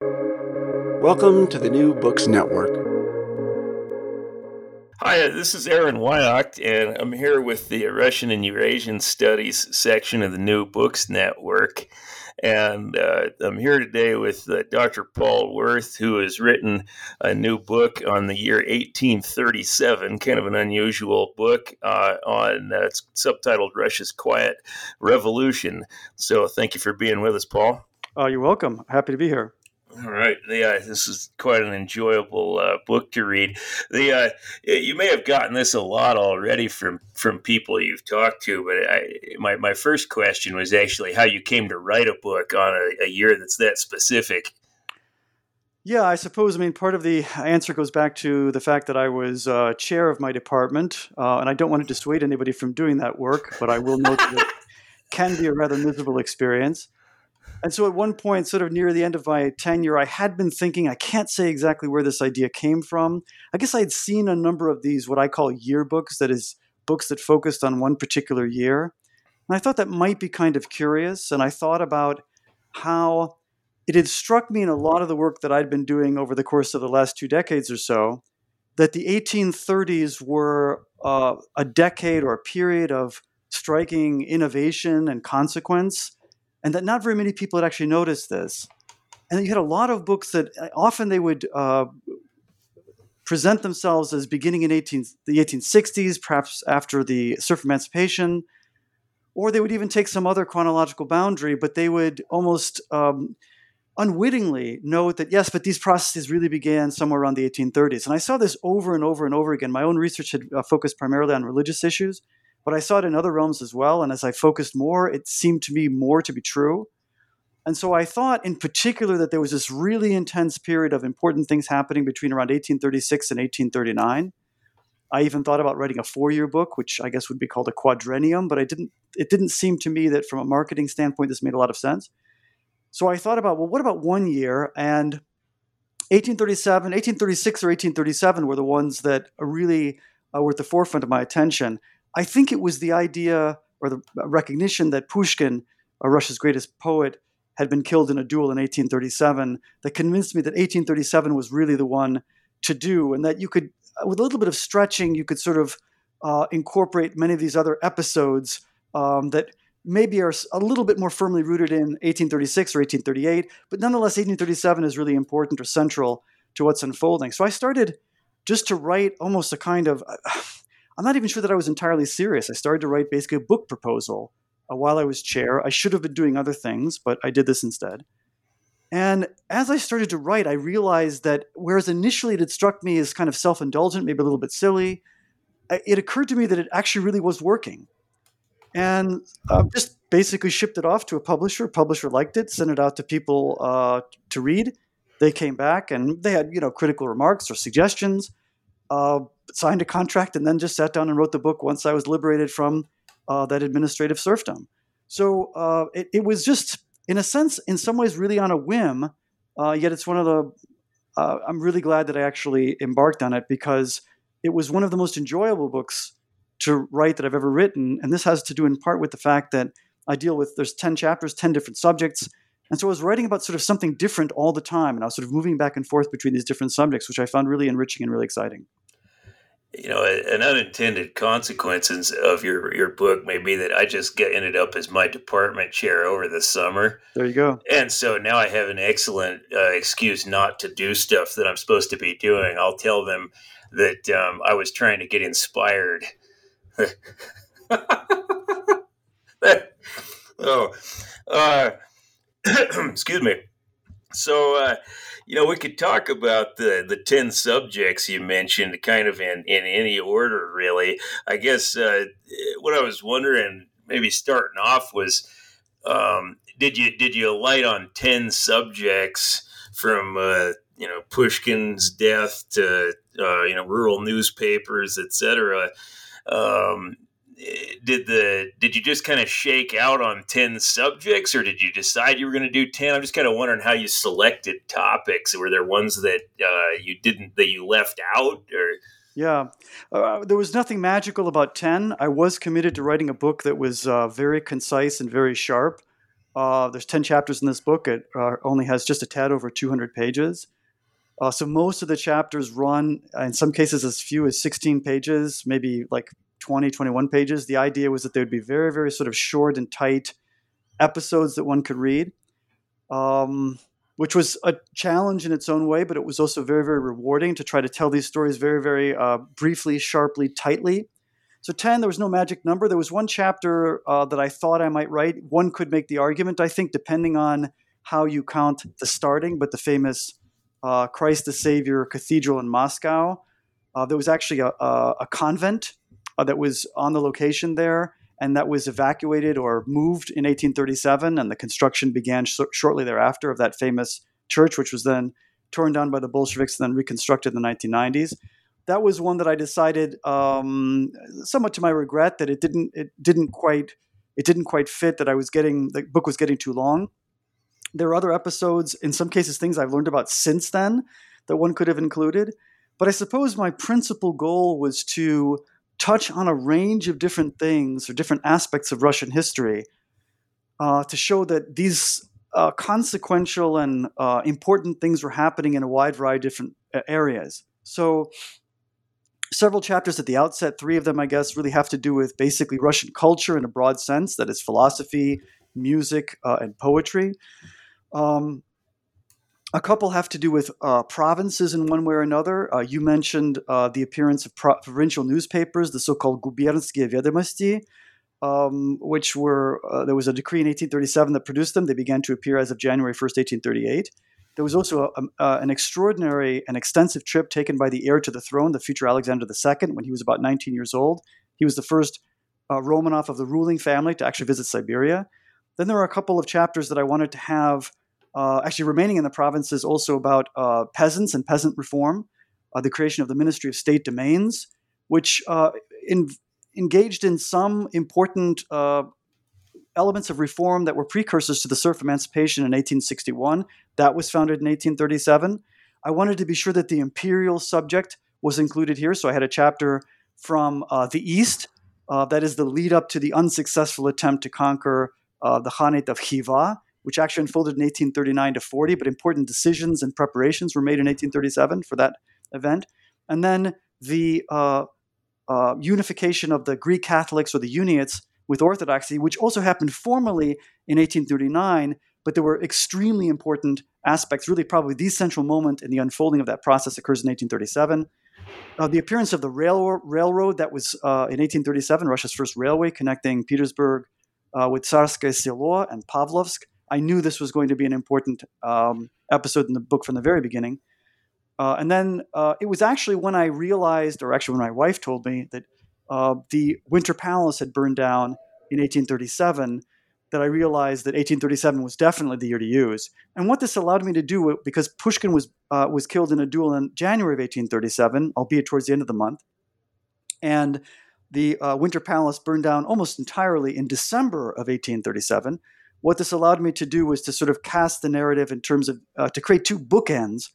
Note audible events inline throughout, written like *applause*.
Welcome to the New Books Network. Hi, this is Aaron Wyatt, and I'm here with the Russian and Eurasian Studies section of the New Books Network. And uh, I'm here today with uh, Dr. Paul Werth, who has written a new book on the year 1837, kind of an unusual book uh, on uh, it's subtitled Russia's Quiet Revolution. So thank you for being with us, Paul. Oh, you're welcome. Happy to be here. All right, yeah, this is quite an enjoyable uh, book to read. The uh, you may have gotten this a lot already from from people you've talked to, but I, my my first question was actually how you came to write a book on a, a year that's that specific. Yeah, I suppose. I mean, part of the answer goes back to the fact that I was uh, chair of my department, uh, and I don't want to dissuade anybody from doing that work, but I will note that it can be a rather miserable experience. And so at one point, sort of near the end of my tenure, I had been thinking, I can't say exactly where this idea came from. I guess I had seen a number of these, what I call yearbooks, that is, books that focused on one particular year. And I thought that might be kind of curious. And I thought about how it had struck me in a lot of the work that I'd been doing over the course of the last two decades or so that the 1830s were uh, a decade or a period of striking innovation and consequence and that not very many people had actually noticed this. And you had a lot of books that uh, often they would uh, present themselves as beginning in 18, the 1860s, perhaps after the serf emancipation, or they would even take some other chronological boundary, but they would almost um, unwittingly note that yes, but these processes really began somewhere around the 1830s. And I saw this over and over and over again. My own research had uh, focused primarily on religious issues, but I saw it in other realms as well. And as I focused more, it seemed to me more to be true. And so I thought in particular that there was this really intense period of important things happening between around 1836 and 1839. I even thought about writing a four-year book, which I guess would be called a quadrennium, but I didn't it didn't seem to me that from a marketing standpoint this made a lot of sense. So I thought about, well, what about one year? And 1837, 1836 or 1837 were the ones that really uh, were at the forefront of my attention. I think it was the idea or the recognition that Pushkin, uh, Russia's greatest poet, had been killed in a duel in 1837 that convinced me that 1837 was really the one to do, and that you could, uh, with a little bit of stretching, you could sort of uh, incorporate many of these other episodes um, that maybe are a little bit more firmly rooted in 1836 or 1838, but nonetheless, 1837 is really important or central to what's unfolding. So I started just to write almost a kind of. Uh, I'm not even sure that I was entirely serious. I started to write basically a book proposal uh, while I was chair. I should have been doing other things, but I did this instead. And as I started to write, I realized that whereas initially it had struck me as kind of self indulgent, maybe a little bit silly, it occurred to me that it actually really was working. And uh, just basically shipped it off to a publisher. Publisher liked it, sent it out to people uh, to read. They came back and they had you know critical remarks or suggestions. Uh, signed a contract and then just sat down and wrote the book once I was liberated from uh, that administrative serfdom. So uh, it, it, was just, in a sense, in some ways, really on a whim. Uh, yet it's one of the. Uh, I'm really glad that I actually embarked on it because it was one of the most enjoyable books to write that I've ever written, and this has to do in part with the fact that I deal with there's ten chapters, ten different subjects. And so I was writing about sort of something different all the time, and I was sort of moving back and forth between these different subjects, which I found really enriching and really exciting you know, an unintended consequences of your your book may be that I just get, ended up as my department chair over the summer. There you go. And so now I have an excellent uh, excuse not to do stuff that I'm supposed to be doing. I'll tell them that um, I was trying to get inspired. *laughs* oh, uh, *clears throat* excuse me. So. Uh, you know, we could talk about the the ten subjects you mentioned, kind of in in any order, really. I guess uh, what I was wondering, maybe starting off, was um, did you did you light on ten subjects from uh, you know Pushkin's death to uh, you know rural newspapers, etc. Um, did the did you just kind of shake out on 10 subjects or did you decide you were going to do 10 i'm just kind of wondering how you selected topics. Were there ones that uh, you didn't that you left out or? Yeah. Uh, there was nothing magical about 10 i was committed to writing a book that was uh, very concise and very sharp. Uh, there's 10 chapters in this book. It uh, only has just a tad over 200 pages. Uh, so most of the chapters run in some cases as few as 16 pages maybe like 20, 21 pages. The idea was that they would be very, very sort of short and tight episodes that one could read, um, which was a challenge in its own way, but it was also very, very rewarding to try to tell these stories very, very uh, briefly, sharply, tightly. So 10, there was no magic number. There was one chapter uh, that I thought I might write. One could make the argument, I think, depending on how you count the starting, but the famous uh, Christ the Savior Cathedral in Moscow. Uh, there was actually a, a, a convent uh, that was on the location there and that was evacuated or moved in 1837 and the construction began sh- shortly thereafter of that famous church which was then torn down by the bolsheviks and then reconstructed in the 1990s that was one that i decided um, somewhat to my regret that it didn't it didn't quite it didn't quite fit that i was getting the book was getting too long. There are other episodes in some cases things i've learned about since then that one could have included but i suppose my principal goal was to touch on a range of different things or different aspects of Russian history uh, to show that these uh, consequential and uh, important things were happening in a wide variety of different uh, areas. So, several chapters at the outset, three of them, I guess, really have to do with basically Russian culture in a broad sense that is, philosophy, music, uh, and poetry. Um, a couple have to do with uh, provinces in one way or another. Uh, you mentioned uh, the appearance of pro- provincial newspapers, the so-called gubernskie vedomosti, um, which were uh, there was a decree in 1837 that produced them. They began to appear as of January 1st, 1838. There was also a, a, an extraordinary and extensive trip taken by the heir to the throne, the future Alexander II, when he was about 19 years old. He was the first uh, Romanov of the ruling family to actually visit Siberia. Then there are a couple of chapters that I wanted to have uh, actually remaining in the province is also about uh, peasants and peasant reform, uh, the creation of the Ministry of State Domains, which uh, in, engaged in some important uh, elements of reform that were precursors to the serf emancipation in 1861. That was founded in 1837. I wanted to be sure that the imperial subject was included here, so I had a chapter from uh, the East. that is the lead up to the unsuccessful attempt to conquer the Khanate of Khiva which actually unfolded in 1839 to 40, but important decisions and preparations were made in 1837 for that event. And then the uh, uh, unification of the Greek Catholics or the Uniates with Orthodoxy, which also happened formally in 1839, but there were extremely important aspects. Really, probably the central moment in the unfolding of that process occurs in 1837. Uh, the appearance of the rail- railroad that was uh, in 1837, Russia's first railway connecting Petersburg uh, with Tsarskoye Selo and Pavlovsk, I knew this was going to be an important um, episode in the book from the very beginning. Uh, and then uh, it was actually when I realized, or actually when my wife told me, that uh, the Winter Palace had burned down in 1837, that I realized that 1837 was definitely the year to use. And what this allowed me to do, because Pushkin was uh, was killed in a duel in January of 1837, albeit towards the end of the month, and the uh, Winter Palace burned down almost entirely in December of 1837 what this allowed me to do was to sort of cast the narrative in terms of uh, to create two bookends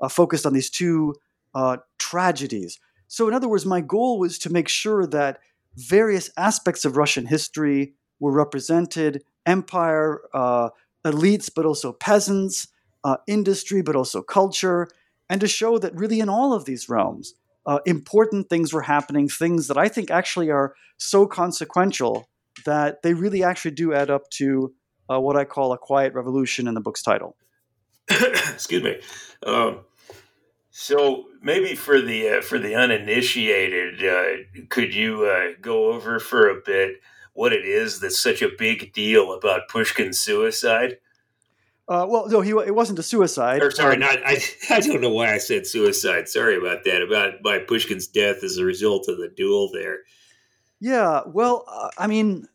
uh, focused on these two uh, tragedies. So, in other words, my goal was to make sure that various aspects of Russian history were represented empire, uh, elites, but also peasants, uh, industry, but also culture, and to show that really in all of these realms, uh, important things were happening, things that I think actually are so consequential that they really actually do add up to uh, what I call a quiet revolution in the book's title. *coughs* Excuse me. Um, so maybe for the uh, for the uninitiated, uh, could you uh, go over for a bit what it is that's such a big deal about Pushkin's suicide? Uh, well, no, he it wasn't a suicide. Or sorry, not I. *laughs* I don't know why I said suicide. Sorry about that. About by Pushkin's death as a result of the duel there. Yeah, well, uh, I mean,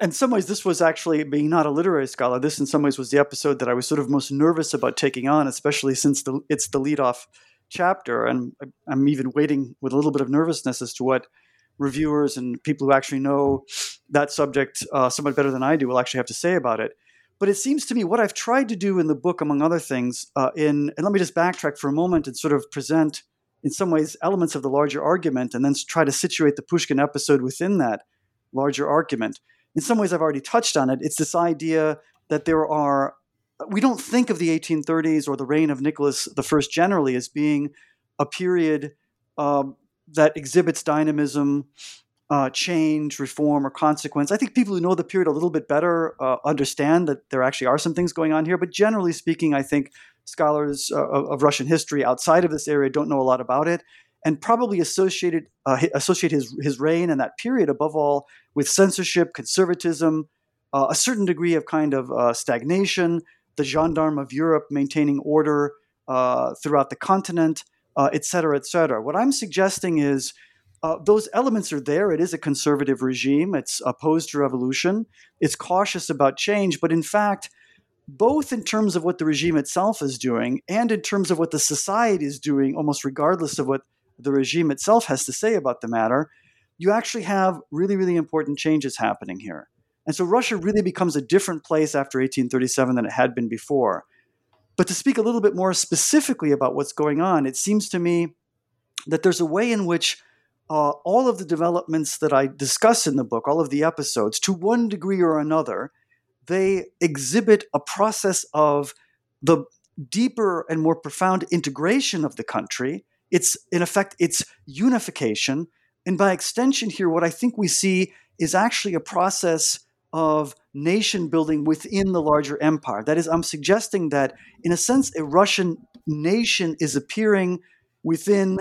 in some ways, this was actually being not a literary scholar. This, in some ways, was the episode that I was sort of most nervous about taking on, especially since the, it's the lead-off chapter, and I'm even waiting with a little bit of nervousness as to what reviewers and people who actually know that subject uh, somewhat better than I do will actually have to say about it. But it seems to me what I've tried to do in the book, among other things, uh, in and let me just backtrack for a moment and sort of present, in some ways, elements of the larger argument, and then try to situate the Pushkin episode within that larger argument in some ways I've already touched on it. It's this idea that there are we don't think of the 1830s or the reign of Nicholas I generally as being a period uh, that exhibits dynamism, uh, change, reform, or consequence. I think people who know the period a little bit better uh, understand that there actually are some things going on here. But generally speaking, I think scholars uh, of Russian history outside of this area don't know a lot about it and probably associated uh, associate his his reign and that period above all with censorship, conservatism, uh, a certain degree of kind of uh, stagnation, the gendarme of Europe maintaining order uh, throughout the continent, uh, et cetera, et cetera. What I'm suggesting is. Uh, those elements are there. It is a conservative regime. It's opposed to revolution. It's cautious about change. But in fact, both in terms of what the regime itself is doing and in terms of what the society is doing, almost regardless of what the regime itself has to say about the matter, you actually have really, really important changes happening here. And so Russia really becomes a different place after 1837 than it had been before. But to speak a little bit more specifically about what's going on, it seems to me that there's a way in which uh, all of the developments that I discuss in the book, all of the episodes, to one degree or another, they exhibit a process of the deeper and more profound integration of the country it's in effect it's unification, and by extension here, what I think we see is actually a process of nation building within the larger empire. That is, I'm suggesting that in a sense, a Russian nation is appearing within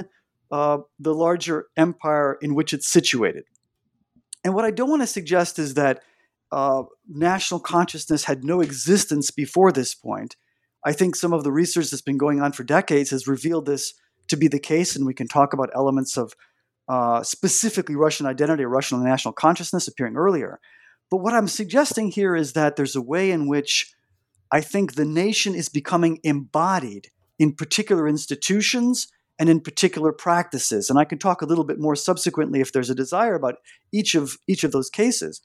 uh, the larger empire in which it's situated. And what I don't want to suggest is that uh, national consciousness had no existence before this point. I think some of the research that's been going on for decades has revealed this to be the case, and we can talk about elements of uh, specifically Russian identity or Russian national consciousness appearing earlier. But what I'm suggesting here is that there's a way in which I think the nation is becoming embodied in particular institutions and in particular practices. And I can talk a little bit more subsequently if there's a desire about each of each of those cases.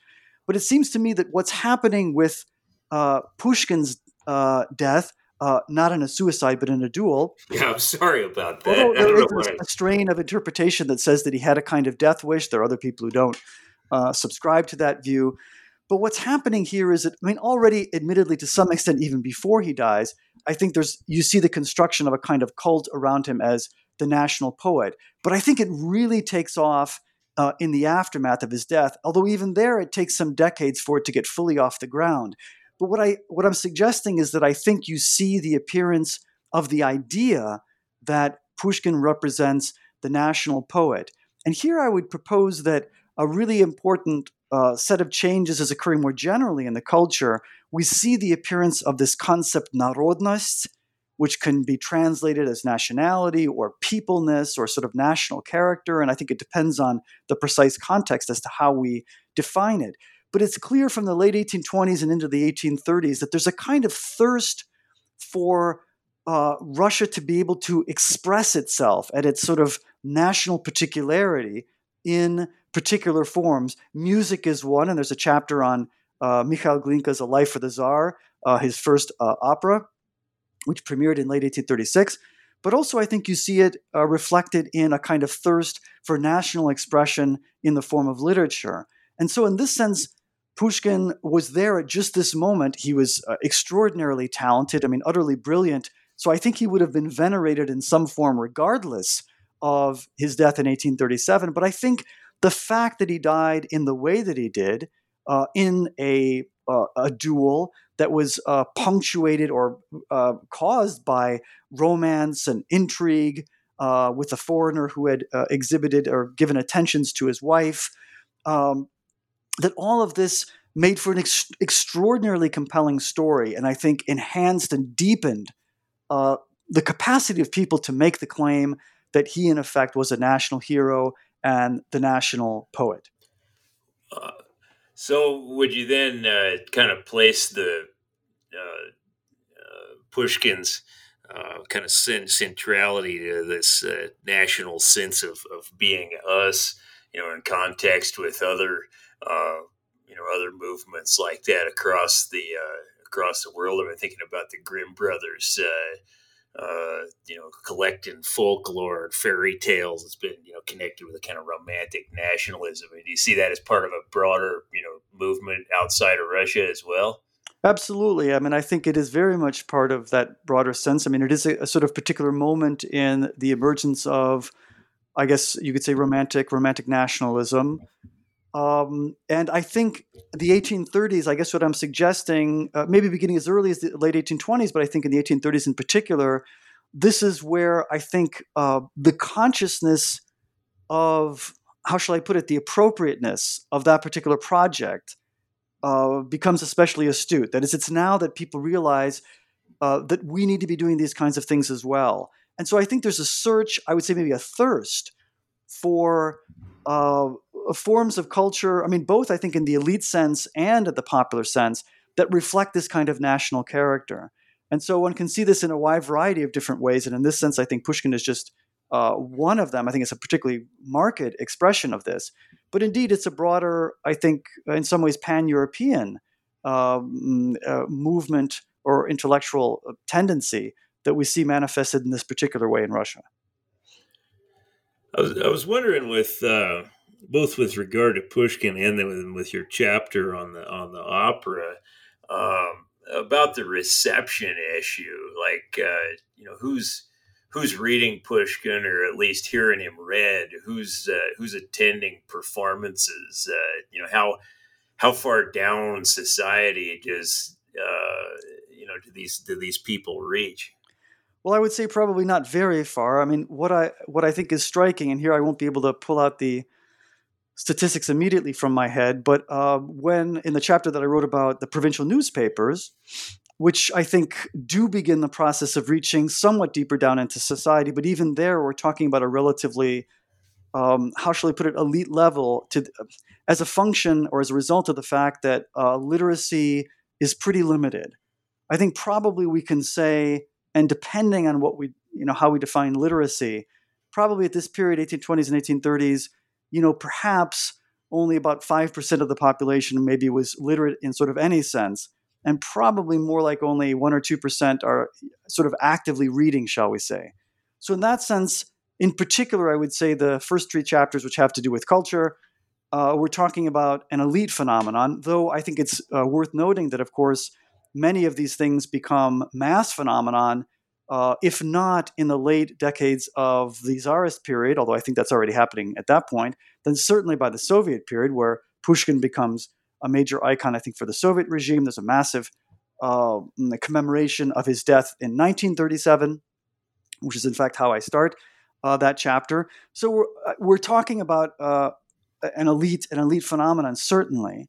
But it seems to me that what's happening with uh, Pushkin's uh, death uh, not in a suicide, but in a duel. Yeah, I'm sorry about that. Although there is a strain of interpretation that says that he had a kind of death wish. There are other people who don't uh, subscribe to that view. But what's happening here is that, I mean, already, admittedly, to some extent, even before he dies, I think there's you see the construction of a kind of cult around him as the national poet. But I think it really takes off uh, in the aftermath of his death. Although even there, it takes some decades for it to get fully off the ground. But what I what I'm suggesting is that I think you see the appearance of the idea that Pushkin represents the national poet. And here I would propose that a really important uh, set of changes is occurring more generally in the culture. We see the appearance of this concept narodnost, which can be translated as nationality or peopleness or sort of national character. And I think it depends on the precise context as to how we define it. But it's clear from the late 1820s and into the 1830s that there's a kind of thirst for uh, Russia to be able to express itself at its sort of national particularity in particular forms. Music is one, and there's a chapter on uh, Mikhail Glinka's A Life for the Tsar, uh, his first uh, opera, which premiered in late 1836. But also, I think you see it uh, reflected in a kind of thirst for national expression in the form of literature. And so, in this sense, Pushkin was there at just this moment. He was uh, extraordinarily talented, I mean, utterly brilliant. So I think he would have been venerated in some form regardless of his death in 1837. But I think the fact that he died in the way that he did, uh, in a, uh, a duel that was uh, punctuated or uh, caused by romance and intrigue uh, with a foreigner who had exhibited or given attentions to his wife, um, that all of this made for an ex- extraordinarily compelling story, and I think enhanced and deepened uh, the capacity of people to make the claim that he, in effect, was a national hero and the national poet. Uh, So, would you then uh, kind of place the uh, uh, Pushkin's uh, kind of centrality to this national sense of, of being us, you know, in context with other, uh, you know, other movements like that across the across the world? I'm thinking about the Grimm brothers uh, you know, collecting folklore and fairy tales. It's been, you know, connected with a kind of romantic nationalism. And do you see that as part of a broader, you know, movement outside of Russia as well? Absolutely. I mean, I think it is very much part of that broader sense. I mean, it is a, a sort of particular moment in the emergence of, I guess you could say, romantic romantic nationalism. Um, and I think the 1830s, I guess what I'm suggesting, uh, maybe beginning as early as the late 1820s, but I think in the 1830s in particular, this is where I think uh, the consciousness of, how shall I put it, the appropriateness of that particular project uh, becomes especially astute. That is, it's now that people realize uh, that we need to be doing these kinds of things as well. And so I think there's a search, I would say maybe a thirst for uh, forms of culture, I mean, both I think in the elite sense and at the popular sense, that reflect this kind of national character. And so one can see this in a wide variety of different ways. And in this sense, I think Pushkin is just uh, one of them. I think it's a particularly marked expression of this. But indeed, it's a broader, I think, in some ways, pan European um, uh, movement or intellectual tendency that we see manifested in this particular way in Russia. I was, I was wondering with uh, both with regard to Pushkin and then with your chapter on the on the opera um, about the reception issue. Like, uh, you know, who's who's reading Pushkin or at least hearing him read? Who's uh, who's attending performances? Uh, you know, how how far down society does uh, you know do these do these people reach? Well, I would say probably not very far. I mean, what I what I think is striking, and here I won't be able to pull out the statistics immediately from my head, but uh, when in the chapter that I wrote about the provincial newspapers, which I think do begin the process of reaching somewhat deeper down into society, but even there, we're talking about a relatively um, how shall I put it, elite level to as a function or as a result of the fact that uh, literacy is pretty limited. I think probably we can say, and depending on what we, you know, how we define literacy, probably at this period, 1820s and 1830s, you know, perhaps only about 5% of the population maybe was literate in sort of any sense. And probably more like only 1 or 2% are sort of actively reading, shall we say. So, in that sense, in particular, I would say the first three chapters, which have to do with culture, uh, we're talking about an elite phenomenon, though I think it's uh, worth noting that, of course, many of these things become mass phenomenon uh, if not in the late decades of the Tsarist period, although I think that's already happening at that point, then certainly by the Soviet period, where Pushkin becomes a major icon, I think, for the Soviet regime. There's a massive uh, commemoration of his death in 1937, which is in fact how I start uh, that chapter. So we're, uh, we're talking about uh, an elite, an elite phenomenon, certainly.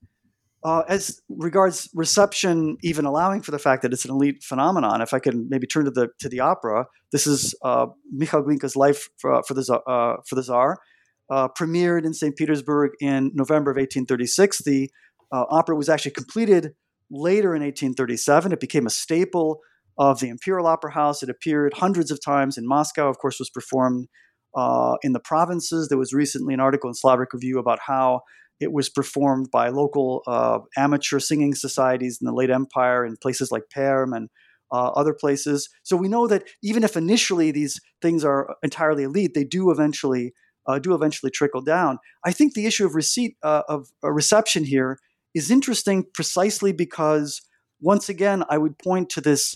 Uh, as regards reception, even allowing for the fact that it's an elite phenomenon, if I can maybe turn to the to the opera, this is uh, Mikhail Glinka's Life for, for the uh, for the Tsar, uh, premiered in St. Petersburg in November of 1836. The uh, opera was actually completed later in 1837. It became a staple of the Imperial Opera House. It appeared hundreds of times in Moscow. Of course, was performed uh, in the provinces. There was recently an article in Slavic Review about how it was performed by local uh, amateur singing societies in the late empire in places like Perm and uh, other places. So we know that even if initially these things are entirely elite, they do eventually uh, do eventually trickle down. I think the issue of receipt uh, of reception here is interesting precisely because once again I would point to this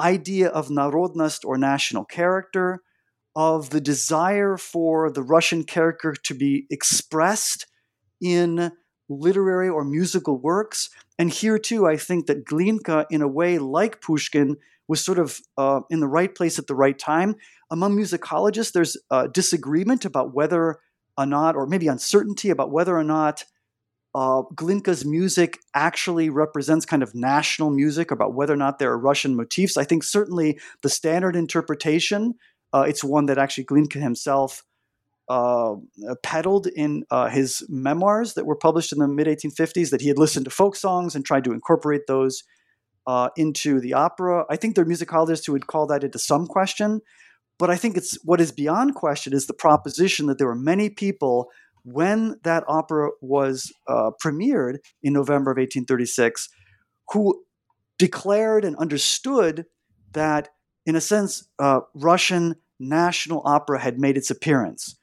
idea of narodnost or national character, of the desire for the Russian character to be expressed in literary or musical works. And here too, I think that Glinka, in a way like Pushkin, was sort of uh, in the right place at the right time. Among musicologists, there's uh, disagreement about whether or not, or maybe uncertainty about whether or not uh, Glinka's music actually represents kind of national music, about whether or not there are Russian motifs. I think certainly the standard interpretation, uh, it's one that actually Glinka himself uh, peddled in uh, his memoirs that were published in the mid 1850s that he had listened to folk songs and tried to incorporate those uh, into the opera. I think there are musicologists who would call that into some question, but I think it's what is beyond question is the proposition that there were many people when that opera was uh, premiered in November of 1836 who declared and understood that, in a sense, uh, Russian national opera had made its appearance.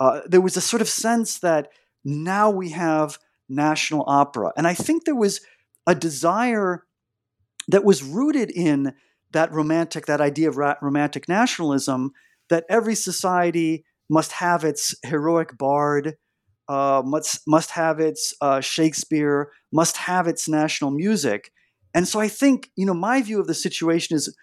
Uh, there was a sort of sense that now we have national opera. And I think there was a desire that was rooted in that romantic, that idea of ra- romantic nationalism, that every society must have its heroic bard, uh, must, must have its uh, Shakespeare, must have its national music. And so I think, you know, my view of the situation is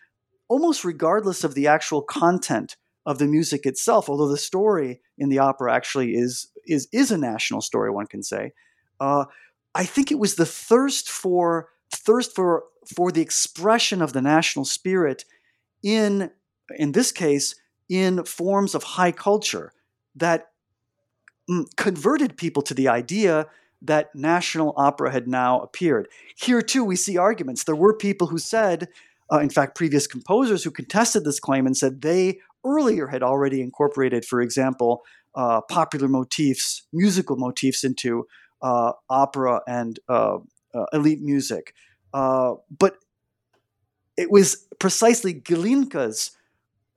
almost regardless of the actual content of the music itself, although the story in the opera actually is is is a national story, one can say. Uh, I think it was the thirst for thirst for for the expression of the national spirit in in this case in forms of high culture that mm, converted people to the idea that national opera had now appeared. Here too, we see arguments. There were people who said, uh, in fact, previous composers who contested this claim and said they earlier had already incorporated, for example, uh, popular motifs, musical motifs into uh, opera and uh, uh, elite music. Uh, but it was precisely Glinka's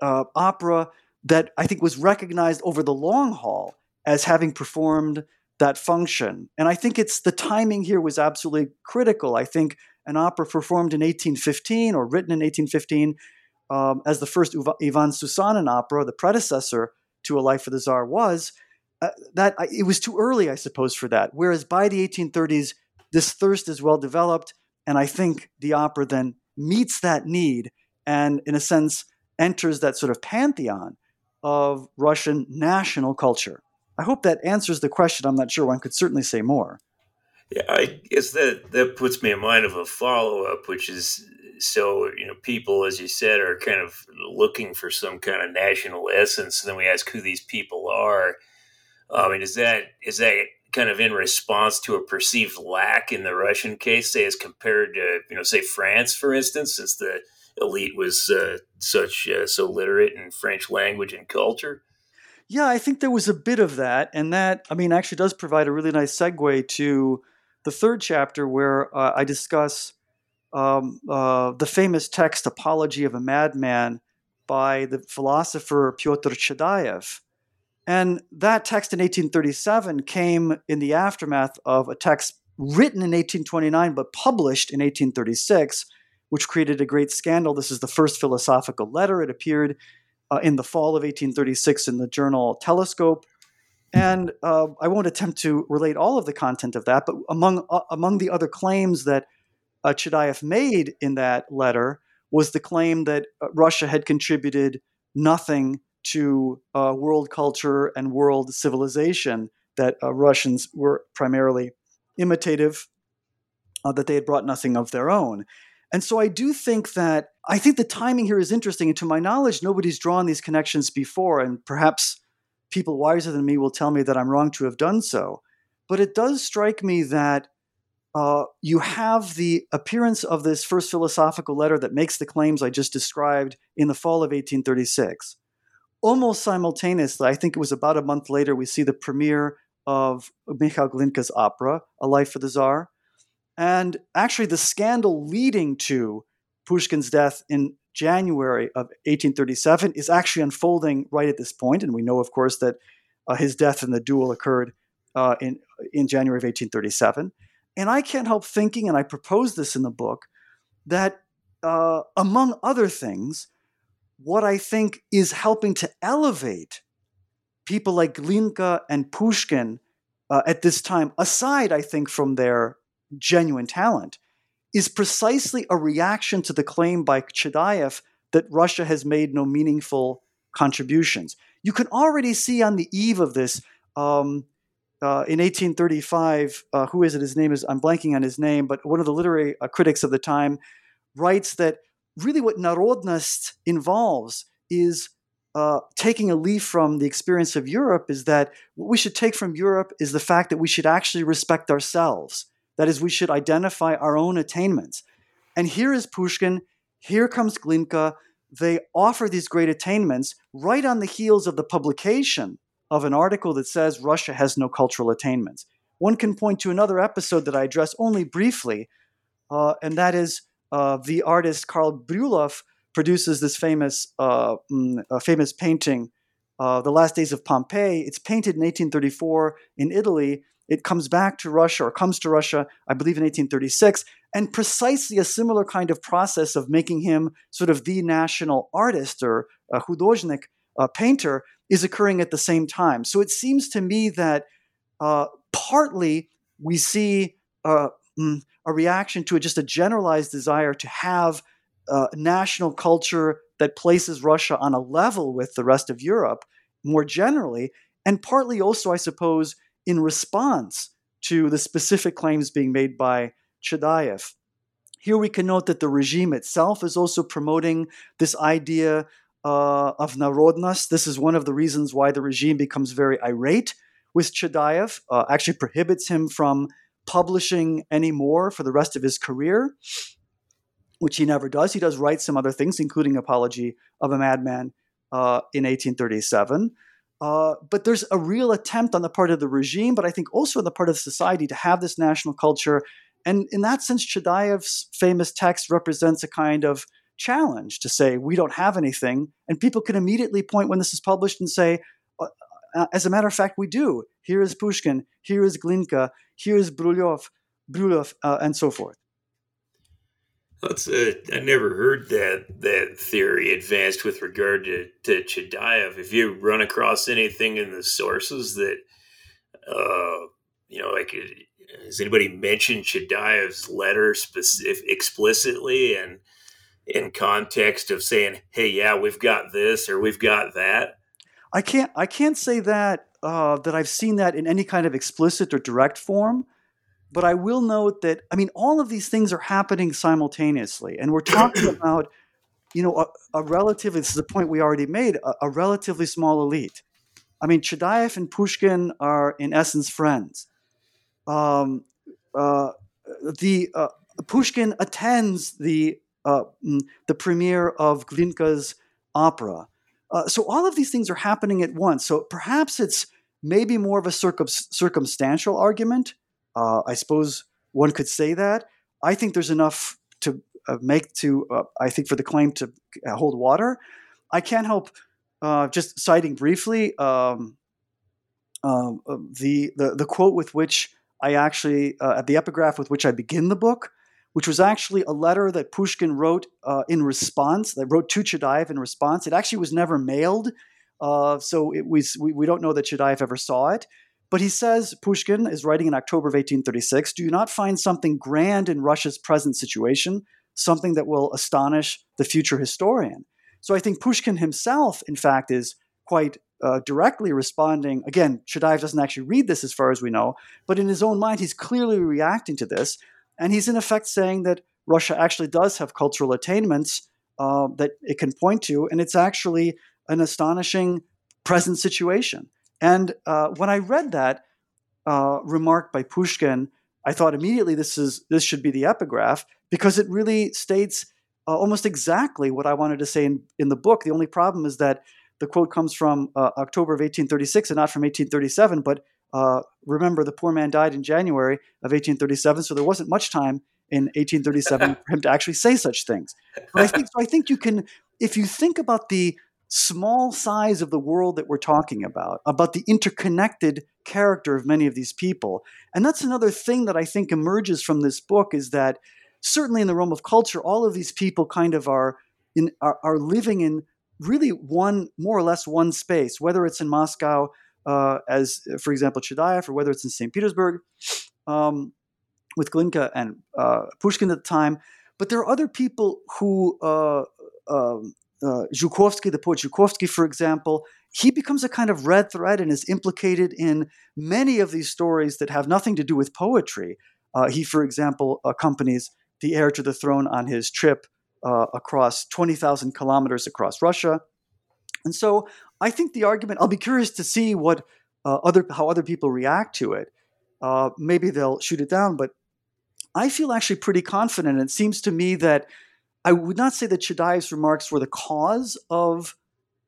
opera that I think was recognized over the long haul as having performed that function. And I think it's the timing here was absolutely critical. I think an opera performed in 1815 or written in 1815 um, as the first Ivan Susanin opera, the predecessor to A Life for the Tsar was, uh, that I, it was too early, I suppose, for that. Whereas by the 1830s, this thirst is well developed, and I think the opera then meets that need and, in a sense, enters that sort of pantheon of Russian national culture. I hope that answers the question. I'm not sure. One could certainly say more. Yeah, I guess that that puts me in mind of a follow up, which is so you know people as you said are kind of looking for some kind of national essence and then we ask who these people are. I mean is that is that kind of in response to a perceived lack in the russian case say as compared to you know say france for instance since the elite was uh, such uh, so literate in french language and culture? Yeah i think there was a bit of that and that i mean actually does provide a really nice segue to the third chapter where uh, i discuss um, uh, the famous text Apology of a Madman by the philosopher Pyotr Chadaev. And that text in 1837 came in the aftermath of a text written in 1829 but published in 1836, which created a great scandal. This is the first philosophical letter. It appeared uh, in the fall of 1836 in the journal Telescope. And uh, I won't attempt to relate all of the content of that, but among, uh, among the other claims that uh, Chadaev made in that letter was the claim that uh, Russia had contributed nothing to uh, world culture and world civilization, that uh, Russians were primarily imitative, uh, that they had brought nothing of their own. And so I do think that I think the timing here is interesting. And to my knowledge, nobody's drawn these connections before. And perhaps people wiser than me will tell me that I'm wrong to have done so. But it does strike me that uh, you have the appearance of this first philosophical letter that makes the claims I just described in the fall of 1836. Almost simultaneously, I think it was about a month later, we see the premiere of Mikhail Glinka's opera, A Life for the Tsar. And actually, the scandal leading to Pushkin's death in January of 1837 is actually unfolding right at this point. And we know, of course, that uh, his death in the duel occurred uh, in, in January of 1837. And I can't help thinking, and I propose this in the book, that uh, among other things, what I think is helping to elevate people like Glinka and Pushkin uh, at this time, aside, I think, from their genuine talent, is precisely a reaction to the claim by Chadaev that Russia has made no meaningful contributions. You can already see on the eve of this um, uh, in 1835, uh, who is it? His name is, I'm blanking on his name, but one of the literary uh, critics of the time writes that really what Narodnost involves is uh, taking a leaf from the experience of Europe is that what we should take from Europe is the fact that we should actually respect ourselves. That is, we should identify our own attainments. And here is Pushkin, here comes Glinka. They offer these great attainments right on the heels of the publication of an article that says Russia has no cultural attainments. One can point to another episode that I address only briefly, uh, and that is uh, the artist Karl Bryullov produces this famous uh, mm, famous painting, uh, "The Last Days of Pompeii." It's painted in 1834 in Italy. It comes back to Russia or comes to Russia, I believe, in 1836, and precisely a similar kind of process of making him sort of the national artist or uh, a художник a painter, is occurring at the same time. So it seems to me that uh, partly we see uh, mm, a reaction to just a generalized desire to have uh, national culture that places Russia on a level with the rest of Europe more generally, and partly also, I suppose, in response to the specific claims being made by Chadaev. Here we can note that the regime itself is also promoting this idea uh, of narodnost. This is one of the reasons why the regime becomes very irate with Chadaev, uh, actually prohibits him from publishing anymore for the rest of his career, which he never does. He does write some other things, including Apology of a Madman uh, in 1837. Uh, but there's a real attempt on the part of the regime, but I think also on the part of society to have this national culture. And in that sense, Chadaev's famous text represents a kind of challenge to say, we don't have anything. And people can immediately point when this is published and say, uh, uh as a matter of fact, we do. Here is Pushkin, here is Glinka, here is Bryullov, Bryullov, uh, and so forth. That's uh, I never heard that that theory advanced with regard to, to Chadaev. If you run across anything in the sources that, uh, you know, like has anybody mentioned Chadaev's letter specific explicitly and in context of saying, "Hey, yeah, we've got this or we've got that"? I can't I can't say that uh, that I've seen that in any kind of explicit or direct form. But I will note that, I mean, all of these things are happening simultaneously. And we're talking *clears throat* about, you know, a, a relatively, this is a point we already made, a, a relatively small elite. I mean, Chadaev and Pushkin are, in essence, friends. Um, uh, the uh, Pushkin attends the uh, mm, the premiere of Glinka's opera. Uh, so all of these things are happening at once. So perhaps it's maybe more of a circum- circumstantial argument uh, I suppose one could say that. I think there's enough to uh, make to, uh, I think, for the claim to hold water. I can't help just citing briefly um, um the, the, the quote with which I actually, at the epigraph with which I begin the book, which was actually a letter that Pushkin wrote in response, that wrote to Chadaev in response. It actually was never mailed, so it was, we, we don't know that Chadaev ever saw it. But he says Pushkin is writing in October of 1836 Do you not find something grand in Russia's present situation, something that will astonish the future historian? So I think Pushkin himself, in fact, is quite uh, directly responding. Again, Chadaev doesn't actually read this as far as we know, but in his own mind, he's clearly reacting to this. And he's in effect saying that Russia actually does have cultural attainments uh, that it can point to, and it's actually an astonishing present situation. And uh, when I read that uh, remark by Pushkin, I thought immediately this is this should be the epigraph because it really states uh, almost exactly what I wanted to say in, in the book. The only problem is that the quote comes from uh, October of 1836 and not from 1837. But uh, remember, the poor man died in January of 1837, so there wasn't much time in 1837 *laughs* for him to actually say such things. But I think so. I think you can, if you think about the small size of the world that we're talking about, about the interconnected character of many of these people. And that's another thing that I think emerges from this book is that certainly in the realm of culture, all of these people kind of are in are, are living in really one more or less one space, whether it's in Moscow, uh, as for example Chadaev, or whether it's in St. Petersburg um, with Glinka and uh, Pushkin at the time. But there are other people who uh, um, uh, Zhukovsky, the poet Zhukovsky, for example, he becomes a kind of red thread and is implicated in many of these stories that have nothing to do with poetry. Uh, he, for example, accompanies the heir to the throne on his trip uh, across 20,000 kilometers across Russia. And so I think the argument, I'll be curious to see what uh, other, how other people react to it. Uh, maybe they'll shoot it down, but I feel actually pretty confident. It seems to me that I would not say that Chadaev's remarks were the cause of,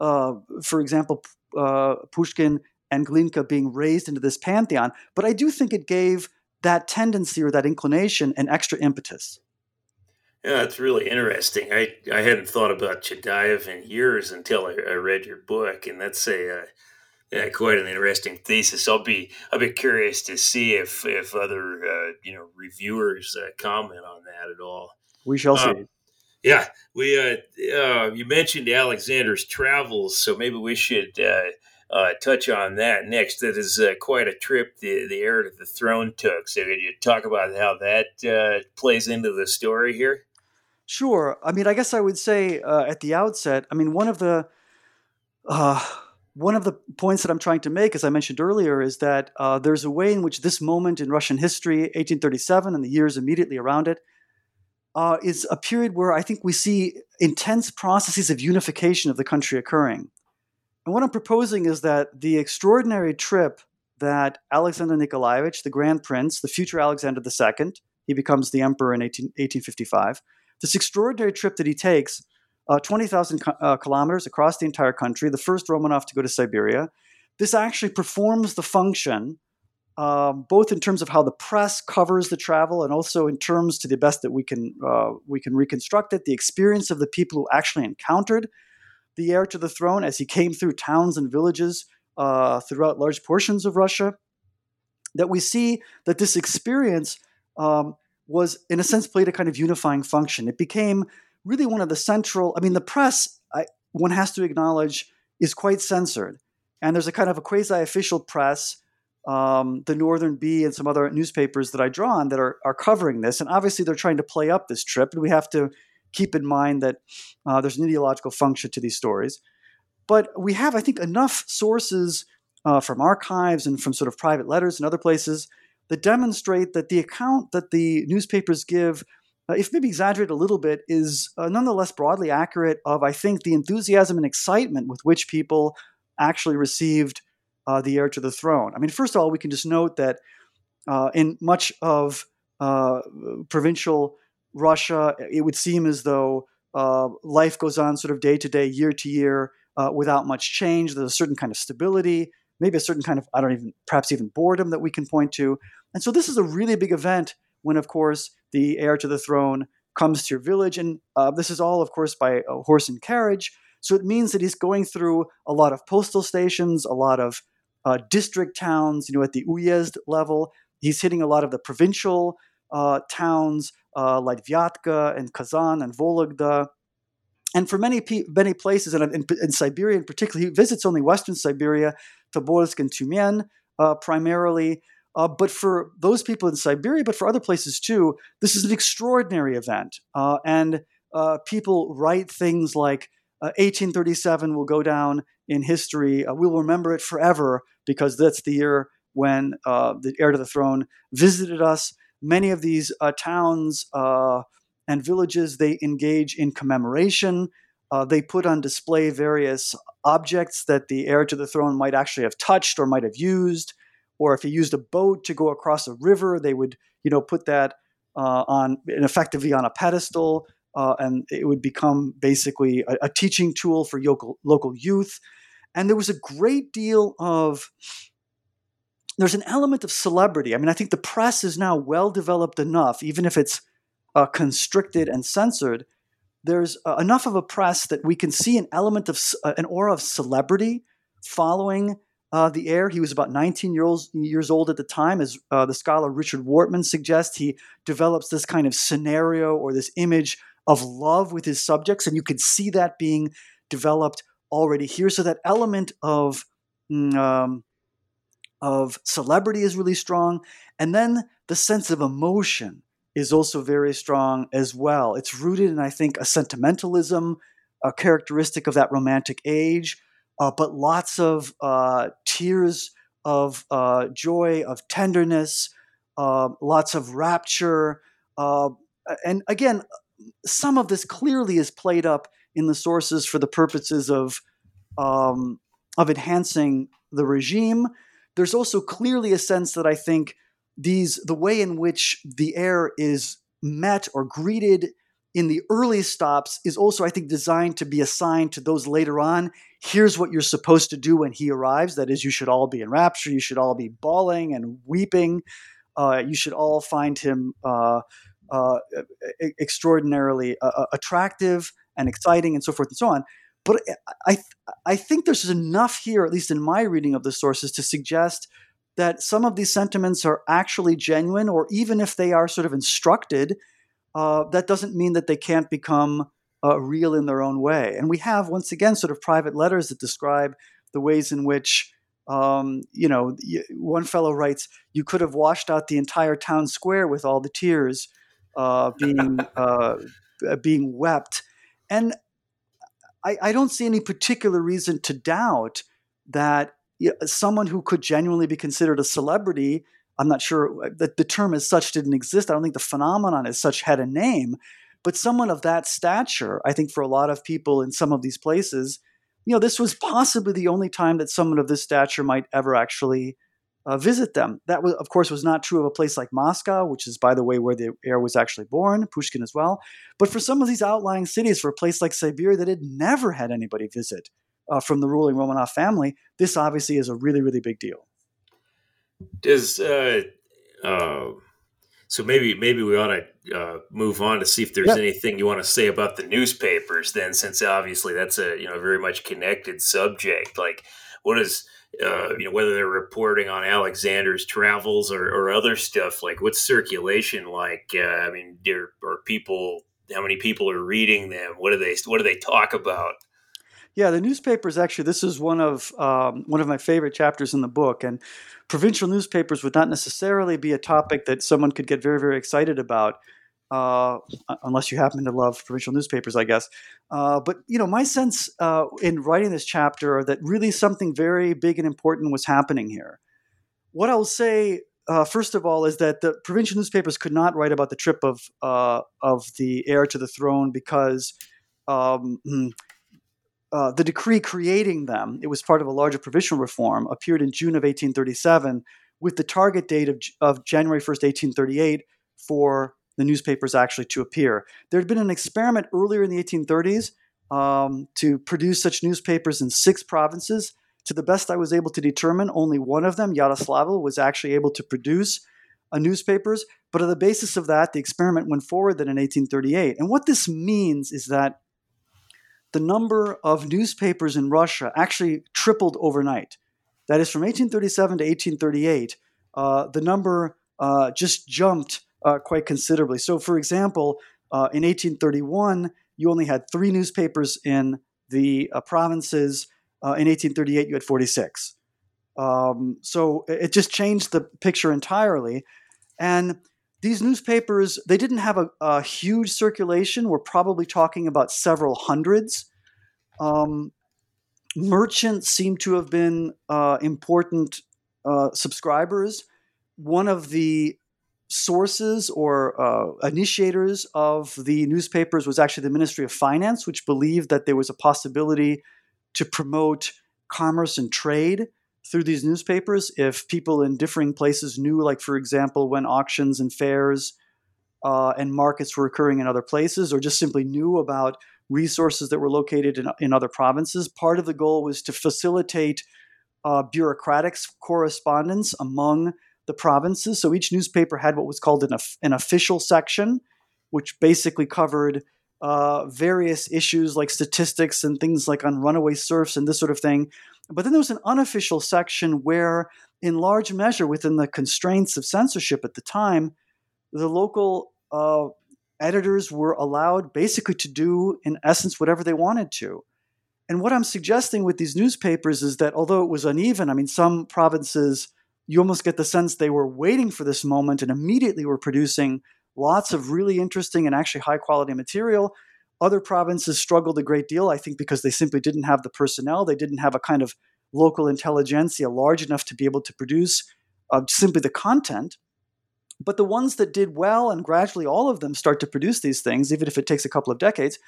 uh, for example, uh, Pushkin and Glinka being raised into this pantheon, but I do think it gave that tendency or that inclination an extra impetus. Yeah, it's really interesting. I, I hadn't thought about Chaadaev in years until I, I read your book, and that's a uh, yeah, quite an interesting thesis. I'll be I'll be curious to see if if other uh, you know reviewers uh, comment on that at all. We shall see. Um, yeah, we uh, uh, you mentioned Alexander's travels, so maybe we should uh, uh, touch on that next. That is uh, quite a trip the, the heir to the throne took. So, could you talk about how that uh, plays into the story here? Sure. I mean, I guess I would say uh, at the outset. I mean, one of the uh, one of the points that I'm trying to make, as I mentioned earlier, is that uh, there's a way in which this moment in Russian history, 1837, and the years immediately around it, is a period where I think we see intense processes of unification of the country occurring. And what I'm proposing is that the extraordinary trip that Alexander Nikolaevich, the Grand Prince, the future Alexander II, he becomes the emperor in 18, 1855, this extraordinary trip that he takes, uh, 20,000 uh, kilometers across the entire country, the first Romanov to go to Siberia, this actually performs the function, um, both in terms of how the press covers the travel and also in terms, to the best that we can, uh, we can reconstruct it, the experience of the people who actually encountered the heir to the throne as he came through towns and villages uh, throughout large portions of Russia, that we see that this experience um, was, in a sense, played a kind of unifying function. It became really one of the central, I mean, the press, I, one has to acknowledge, is quite censored. And there's a kind of a quasi official press, um, the Northern Bee and some other newspapers that I draw on that are, are covering this. And obviously, they're trying to play up this trip, and we have to keep in mind that uh, there's an ideological function to these stories. But we have, I think, enough sources uh, from archives and from sort of private letters and other places that demonstrate that the account that the newspapers give, uh, if maybe exaggerated a little bit, is uh, nonetheless broadly accurate of, I think, the enthusiasm and excitement with which people actually received uh, the heir to the throne. I mean, first of all, we can just note that uh, in much of provincial Russia, it would seem as though uh, life goes on sort of day to day, year to year, uh, without much change. There's a certain kind of stability, maybe a certain kind of, I don't even, perhaps even boredom that we can point to. And so this is a really big event when, of course, the heir to the throne comes to your village. And uh, this is all, of course, by a horse and carriage. So it means that he's going through a lot of postal stations, a lot of uh, district towns, you know, at the uyezd level. He's hitting a lot of the provincial uh, towns uh, like Vyatka and Kazan and Vologda. And for many many places, and in, in, Siberia in particular, he visits only Western Siberia, Tobolsk and Tyumen uh, primarily. Uh, but for those people in Siberia, but for other places too, this is an extraordinary event. Uh, and uh, people write things like 1837 uh, will go down in history. Uh, we'll remember it forever because that's the year when the heir to the throne visited us many of these towns and villages they engage in commemoration. Uh, they put on display various objects that the heir to the throne might actually have touched or might have used, or if he used a boat to go across a river, they would you know put that uh, on and effectively on a pedestal. Uh, and it would become basically a, a teaching tool for local, local youth. And there was a great deal of there's an element of celebrity. I mean, I think the press is now well developed enough, even if it's uh, constricted and censored. There's uh, enough of a press that we can see an element of uh, an aura of celebrity following uh, the heir. He was about 19 years, old at the time, as uh, the scholar Richard Wortman suggests. He develops this kind of scenario or this image of love with his subjects, and you can see that being developed already here. So that element of mm, um, of celebrity is really strong. And then the sense of emotion is also very strong as well. It's rooted in, I think, a sentimentalism, a characteristic of that romantic age, uh, but lots of uh, tears of uh, joy, of tenderness, uh, lots of rapture. Uh, and again, some of this clearly is played up in the sources for the purposes of um, of enhancing the regime. There's also clearly a sense that I think these the way in which the heir is met or greeted in the early stops is also, I think, designed to be assigned to those later on. Here's what you're supposed to do when he arrives. That is, you should all be in rapture. You should all be bawling and weeping. Uh, you should all find him uh, uh, extraordinarily uh, uh, attractive and exciting, and so forth and so on. But I, I think there's enough here, at least in my reading of the sources, to suggest that some of these sentiments are actually genuine, or even if they are sort of instructed, uh, that doesn't mean that they can't become uh, real in their own way. And we have, once again, sort of private letters that describe the ways in which, um, you know, one fellow writes, you could have washed out the entire town square with all the tears uh, being, *laughs* uh, being wept. And I, I, don't see any particular reason to doubt that someone who could genuinely be considered a celebrity I'm not sure uh, that the term as such didn't exist. I don't think the phenomenon as such had a name. But someone of that stature, I think for a lot of people in some of these places, you know, this was possibly the only time that someone of this stature might ever actually uh, visit them. That, was, of course, was not true of a place like Moscow, which is, by the way, where the heir was actually born, Pushkin as well. But for some of these outlying cities, for a place like Siberia that had never had anybody visit uh, from the ruling Romanov family, this obviously is a really, really big deal. Does uh, uh, so maybe maybe we ought to uh, move on to see if there's yep. anything you want to say about the newspapers. Then, since obviously that's a you know very much connected subject. Like, what is uh, you know whether they're reporting on Alexander's travels or, or other stuff? Like, what's circulation like? Uh, I mean, there are people. How many people are reading them? What do they What do they talk about? Yeah, the newspapers actually. This is one of um, one of my favorite chapters in the book, and provincial newspapers would not necessarily be a topic that someone could get very very excited about, uh, unless you happen to love provincial newspapers, I guess. Uh, but you know, my sense uh, in writing this chapter that really something very big and important was happening here. What I'll say uh, first of all, is that the provincial newspapers could not write about the trip of uh, of the heir to the throne because um, hmm, uh, the decree creating them, it was part of a larger provisional reform, appeared in June of 1837 with the target date of, of January 1st, 1838 for the newspapers actually to appear. There had been an experiment earlier in the 1830s um, to produce such newspapers in six provinces. To the best I was able to determine, only one of them, Yaroslavl, was actually able to produce uh, newspapers. But on the basis of that, the experiment went forward then in 1838. And what this means is that the number of newspapers in Russia actually tripled overnight. That is, from 1837 to 1838, uh, the number uh, just jumped uh, quite considerably. So, for example, uh, in 1831, you only had three newspapers in the uh, provinces. Uh, in 1838, you had 46. Um, so it just changed the picture entirely. And these newspapers, they didn't have a, a huge circulation. We're probably talking about several hundreds. Um, merchants seem to have been uh, important uh, subscribers. One of the sources or uh, initiators of the newspapers was actually the Ministry of Finance, which believed that there was a possibility to promote commerce and trade through these newspapers if people in differing places knew, like, for example, when auctions and fairs uh, and markets were occurring in other places, or just simply knew about resources that were located in, in other provinces. Part of the goal was to facilitate uh, bureaucratic correspondence among the provinces. So each newspaper had what was called an, an official section, which basically covered uh, various issues like statistics and things like on runaway serfs and this sort of thing. But then there was an unofficial section where, in large measure, within the constraints of censorship at the time, the local uh, editors were allowed basically to do, in essence, whatever they wanted to. And what I'm suggesting with these newspapers is that although it was uneven, I mean, some provinces, you almost get the sense they were waiting for this moment and immediately were producing lots of really interesting and actually high quality material. Other provinces struggled a great deal, I think, because they simply didn't have the personnel. They didn't have a kind of local intelligentsia large enough to be able to produce uh, simply the content. But the ones that did well, and gradually all of them start to produce these things, even if it takes a couple of decades,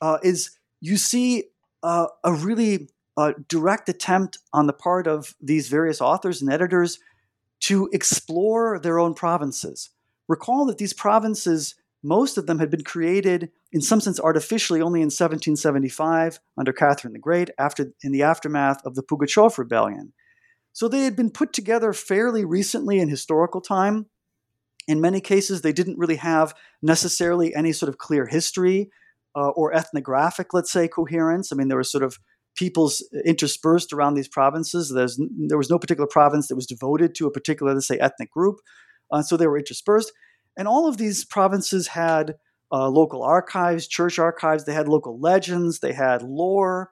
uh, is you see uh, a really uh, direct attempt on the part of these various authors and editors to explore their own provinces. Recall that these provinces, most of them had been created in some sense artificially only in 1775 under Catherine the Great, after in the aftermath of the Pugachev rebellion. So they had been put together fairly recently in historical time. In many cases, they didn't really have necessarily any sort of clear history uh, or ethnographic, let's say, coherence. I mean, there were sort of peoples interspersed around these provinces. There's, there was no particular province that was devoted to a particular, let's say, ethnic group. Uh, so they were interspersed. And all of these provinces had uh, local archives, church archives, they had local legends, they had lore.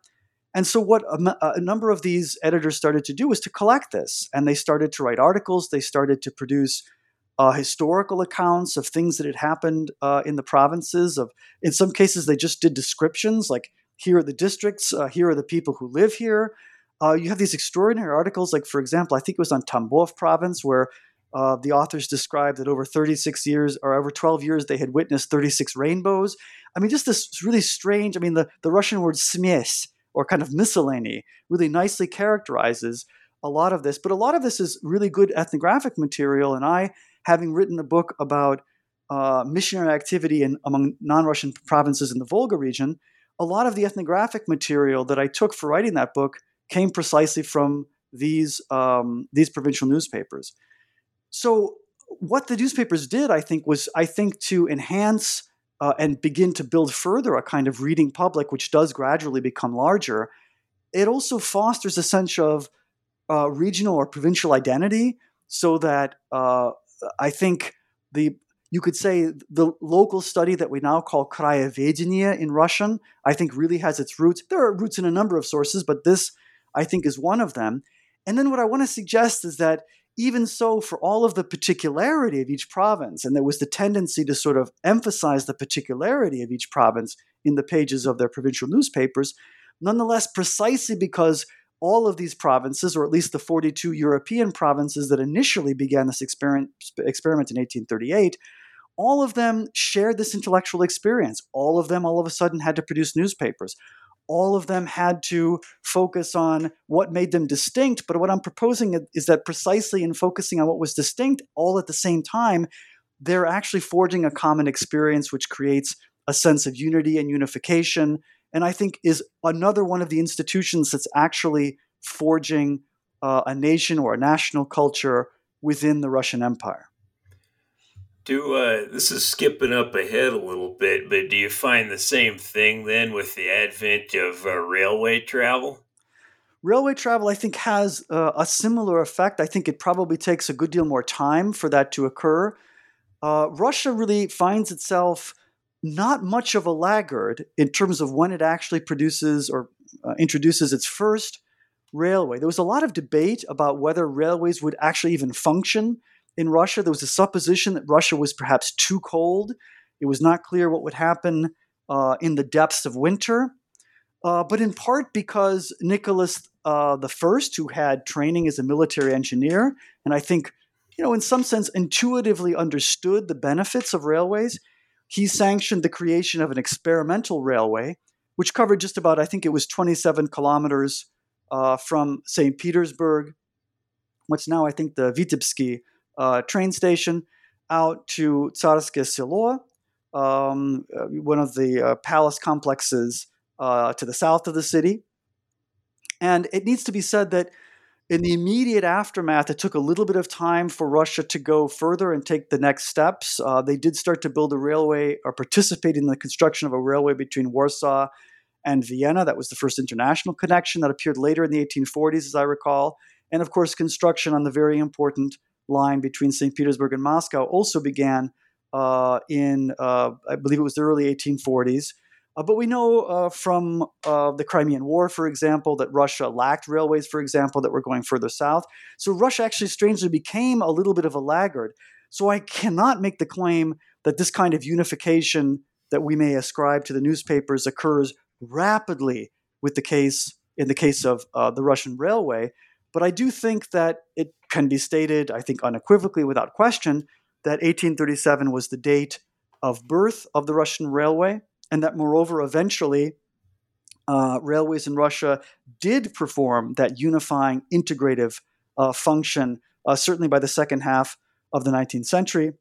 And so, what a, number of these editors started to do was to collect this. And they started to write articles, they started to produce uh, historical accounts of things that had happened uh, in the provinces. Of In some cases, they just did descriptions like, here are the districts, uh, here are the people who live here. Uh, you have these extraordinary articles, like, for example, I think it was on Tambov province, where uh, the authors described that over 36 years or over 12 years they had witnessed 36 rainbows. I mean, just this really strange. I mean, the, the Russian word smies or kind of miscellany really nicely characterizes a lot of this. But a lot of this is really good ethnographic material. And I, having written a book about uh, missionary activity in, among non Russian provinces in the Volga region, a lot of the ethnographic material that I took for writing that book came precisely from these um, these provincial newspapers. So what the newspapers did, I think, was I think to enhance uh, and begin to build further a kind of reading public, which does gradually become larger. It also fosters a sense of uh, regional or provincial identity, so that uh, I think the you could say the local study that we now call krayovedenie in Russian, I think really has its roots. There are roots in a number of sources, but this I think is one of them. And then what I want to suggest is that even so, for all of the particularity of each province, and there was the tendency to sort of emphasize the particularity of each province in the pages of their provincial newspapers, nonetheless, precisely because all of these provinces, or at least the 42 European provinces that initially began this experiment, experiment in 1838, all of them shared this intellectual experience. All of them, all of a sudden, had to produce newspapers all of them had to focus on what made them distinct. But what I'm proposing is that precisely in focusing on what was distinct all at the same time, they're actually forging a common experience which creates a sense of unity and unification. And I think is another one of the institutions that's actually forging uh, a nation or a national culture within the Russian Empire. Do uh, this is skipping up ahead a little bit, but do you find the same thing then with the advent of uh, railway travel? Railway travel, I think, has uh, a similar effect. I think it probably takes a good deal more time for that to occur. Uh, Russia really finds itself not much of a laggard in terms of when it actually produces or uh, introduces its first railway. There was a lot of debate about whether railways would actually even function in Russia. There was a supposition that Russia was perhaps too cold. It was not clear what would happen uh, in the depths of winter. Uh, but in part because Nicholas uh, I, who had training as a military engineer, and I think, you know, in some sense, intuitively understood the benefits of railways, he sanctioned the creation of an experimental railway, which covered just about, I think it was 27 kilometers uh, from St. Petersburg, what's now, I think, the Vitebsky uh, train station out to Tsarskoye Selo, um, uh, one of the uh, palace complexes uh, to the south of the city. And it needs to be said that in the immediate aftermath, it took a little bit of time for Russia to go further and take the next steps. Uh, they did start to build a railway or participate in the construction of a railway between Warsaw and Vienna. That was the first international connection that appeared later in the 1840s, as I recall. And of course, construction on the very important line between St. Petersburg and Moscow also began uh, in, uh, I believe it was the early 1840s. Uh, but we know uh, from uh, the Crimean War, for example, that Russia lacked railways, for example, that were going further south. So Russia actually strangely became a little bit of a laggard. So I cannot make the claim that this kind of unification that we may ascribe to the newspapers occurs rapidly with the case in the case of uh, the Russian railway. But I do think that it can be stated, I think unequivocally without question, that 1837 was the date of birth of the Russian railway, and that moreover, eventually, uh, railways in Russia did perform that unifying, integrative uh, function, uh, certainly by the second half of the 19th century.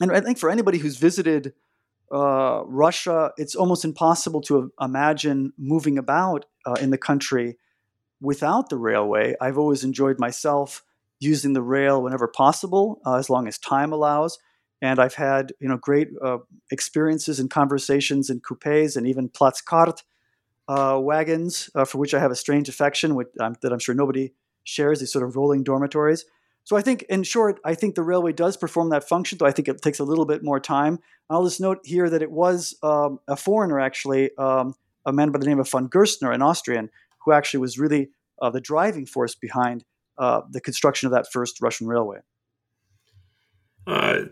And I think for anybody who's visited uh, Russia, it's almost impossible to imagine moving about uh, in the country without the railway. I've always enjoyed myself using the rail whenever possible, uh, as long as time allows. And I've had you know great experiences and conversations in coupes and even platzkart uh, wagons, uh, for which I have a strange affection, um, that I'm sure nobody shares, these sort of rolling dormitories. So I think, in short, I think the railway does perform that function, though I think it takes a little bit more time. I'll just note here that it was um, a foreigner, actually, um, a man by the name of von Gerstner, an Austrian, who actually was really uh, the driving force behind uh, the construction of that first Russian railway. Uh,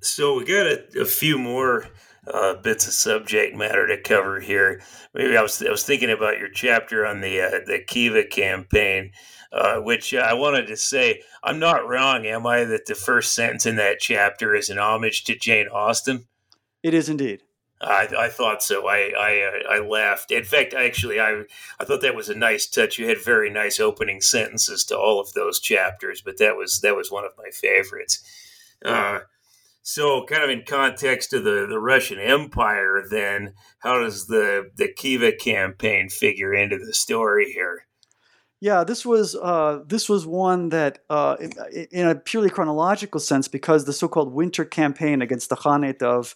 so we got a, a few more uh, bits of subject matter to cover here. Maybe I was I was thinking about your chapter on the uh, the Khiva campaign, uh, which I wanted to say I'm not wrong, am I? That the first sentence in that chapter is an homage to Jane Austen. It is indeed. I, I thought so. I I, uh, I laughed. In fact, actually, I I thought that was a nice touch. You had very nice opening sentences to all of those chapters, but that was that was one of my favorites. Uh, so, kind of in context of the, the Russian Empire, then, how does the, the Khiva campaign figure into the story here? Yeah, this was uh, this was one that, uh, in, in, a purely chronological sense, because the so-called Winter Campaign against the Khanate of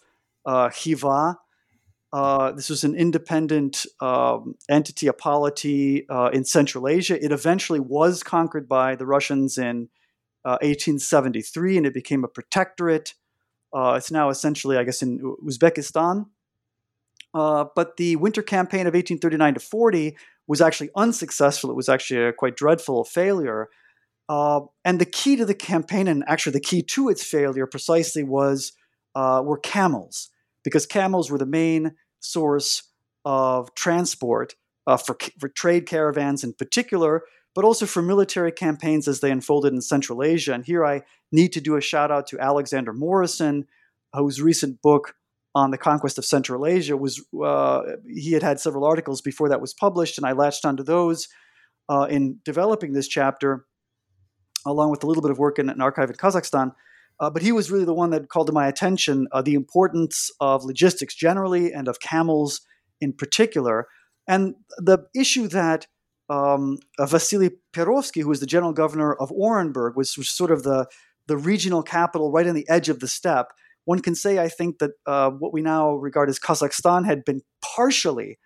uh, Khiva, uh, this was an independent um, entity, a polity uh, in Central Asia. It eventually was conquered by the Russians in 1873, uh, and it became a protectorate. It's now essentially, I guess, in Uzbekistan. Uh, but the winter campaign of 1839 to 40 was actually unsuccessful. It was actually a quite dreadful failure. Uh, and the key to the campaign, and actually the key to its failure precisely, was uh, were camels, because camels were the main source of transport uh, for, for trade caravans in particular, but also for military campaigns as they unfolded in Central Asia. And here I need to do a shout out to Alexander Morrison, whose recent book on the conquest of Central Asia was uh, he had had several articles before that was published, and I latched onto those uh, in developing this chapter, along with a little bit of work in an archive in Kazakhstan. Uh, but he was really the one that called to my attention uh, the importance of logistics generally and of camels in particular, and the issue that um, Vasily Perovsky, who was the general governor of Orenburg, was, was sort of the, the regional capital right on the edge of the steppe. One can say, I think, that uh, what we now regard as Kazakhstan had been partially